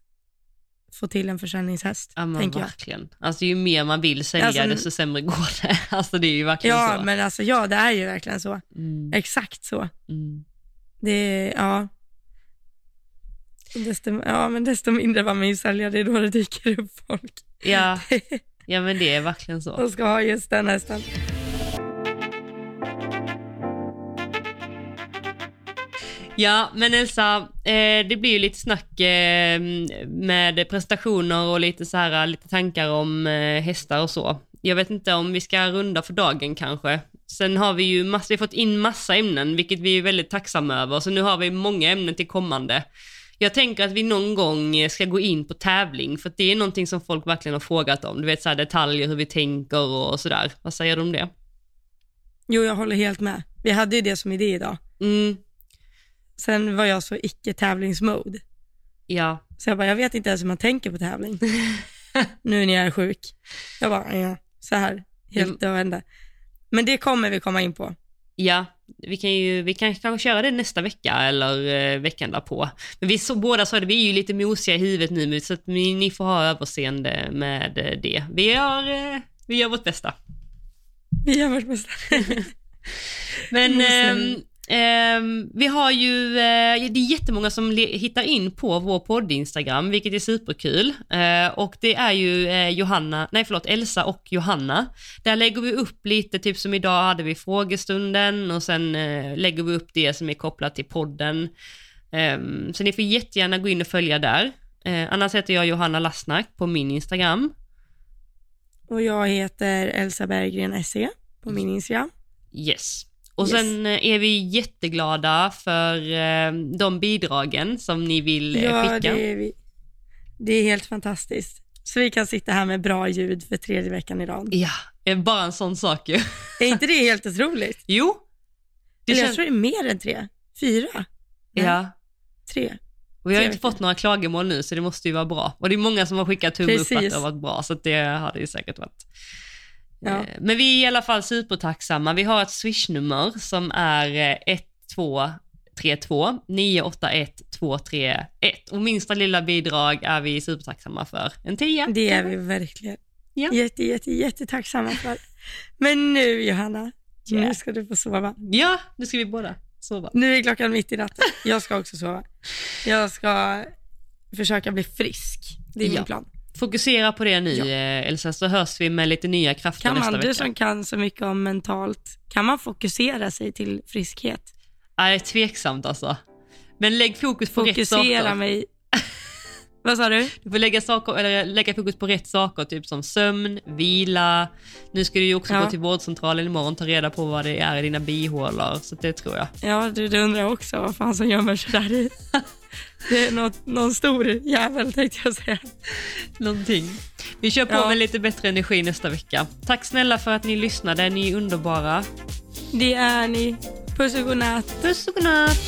få till en försäljningshäst, ja men tänker jag. verkligen. Alltså ju mer man vill sälja Alltså, desto sämre går det. Alltså det är ju verkligen Ja, så. men alltså ja, det är ju verkligen så. Mm, Exakt så. mm. Det, ja. Desto, ja, men desto mindre vad man ju sälja, det är då det dyker upp folk. Ja, ja men det är verkligen så. och ska ha just den hästen. Ja, men Elsa, eh, det blir ju lite snack eh, med prestationer och lite så här, lite tankar om eh, hästar och så. Jag vet inte om vi ska runda för dagen kanske. Sen har vi ju massa, vi har fått in massa ämnen, vilket vi är väldigt tacksamma över, så nu har vi många ämnen till kommande. Jag tänker att vi någon gång ska gå in på tävling, för det är någonting som folk verkligen har frågat om. Du vet så här detaljer, hur vi tänker och sådär. Vad säger du om det? Jo, jag håller helt med. Vi hade ju det som idé idag. Mm, Sen var jag så icke tävlingsmode. ja. Så jag bara, jag vet inte ens hur man tänker på tävling. nu när jag är sjuk. Jag bara, ja, så här, helt Mm. döende. Men det kommer vi komma in på. Ja, vi kan ju vi kan kanske köra det nästa vecka eller eh, veckan därpå. Men vi så, båda sa det, vi är ju lite mosiga i huvudet nu så att ni, ni får ha överseende med eh, det. Vi gör, eh, vi gör vårt bästa. Vi gör vårt bästa. Men Mm, ehm, vi har ju, eh, det är jättemånga som hittar in på vår podd-instagram, vilket är superkul. Eh, och det är ju eh, Johanna, nej förlåt, Elsa och Johanna. Där lägger vi upp lite, typ som idag hade vi frågestunden och sen lägger vi upp det som är kopplat till podden. Ehm, så ni får jättegärna gå in och följa där. Annars heter jag Johanna Lassnack på min Instagram. Och jag heter Elsa Berggren SE på min Instagram. Yes. Och Yes. sen eh, är vi jätteglada för eh, de bidragen som ni vill eh, Ja, skicka. det är, vi. det är helt fantastiskt. Så vi kan sitta här med bra ljud för tredje veckan i rad. Ja, bara en sån sak ju. Är inte det helt otroligt? jo. Det Eller jag känns, tror det är mer än tre. Fyra? Nej, ja. Tre. Och vi har tre inte veckor. fått några klagomål nu så det måste ju vara bra. Och det är många som har skickat tumme upp att det har varit bra så det har det ju säkert varit. Ja. Eh, Men vi är i alla fall supertacksamma. Vi har ett swishnummer som är eh, 1232 981 231 och minsta lilla bidrag är vi supertacksamma för. En tia. Det är vi verkligen. Ja. Jätte, jätte, jättetacksamma för. Men nu Johanna, Ja. nu ska du få sova. Ja, nu ska vi båda sova. Nu är klockan mitt i natten. Jag ska också sova. Jag ska försöka bli frisk. Det är min Ja. plan. Fokusera på det nu Ja. eh, Elsa, så hörs vi med lite nya krafter Kan nästa man, vecka. du som kan så mycket om mentalt, kan man fokusera sig till friskhet? Nej, tveksamt alltså. Men lägg fokus på rätt Fokusera saker. mig. Vad sa du? Du får lägga, saker, eller lägga fokus på rätt saker, typ som sömn, vila. Nu ska du ju också Ja. gå till vårdcentralen imorgon och ta reda på vad det är i dina bihålor, så det tror jag. Ja, du, du undrar också vad fan som gömmer sig där i. Det är något, någon stor jävel tänkte jag säga. Någonting. Vi kör på Ja. med lite bättre energi nästa vecka. Tack snälla för att ni lyssnade, ni är underbara. Det är ni. Puss och godnatt. Puss och godnatt!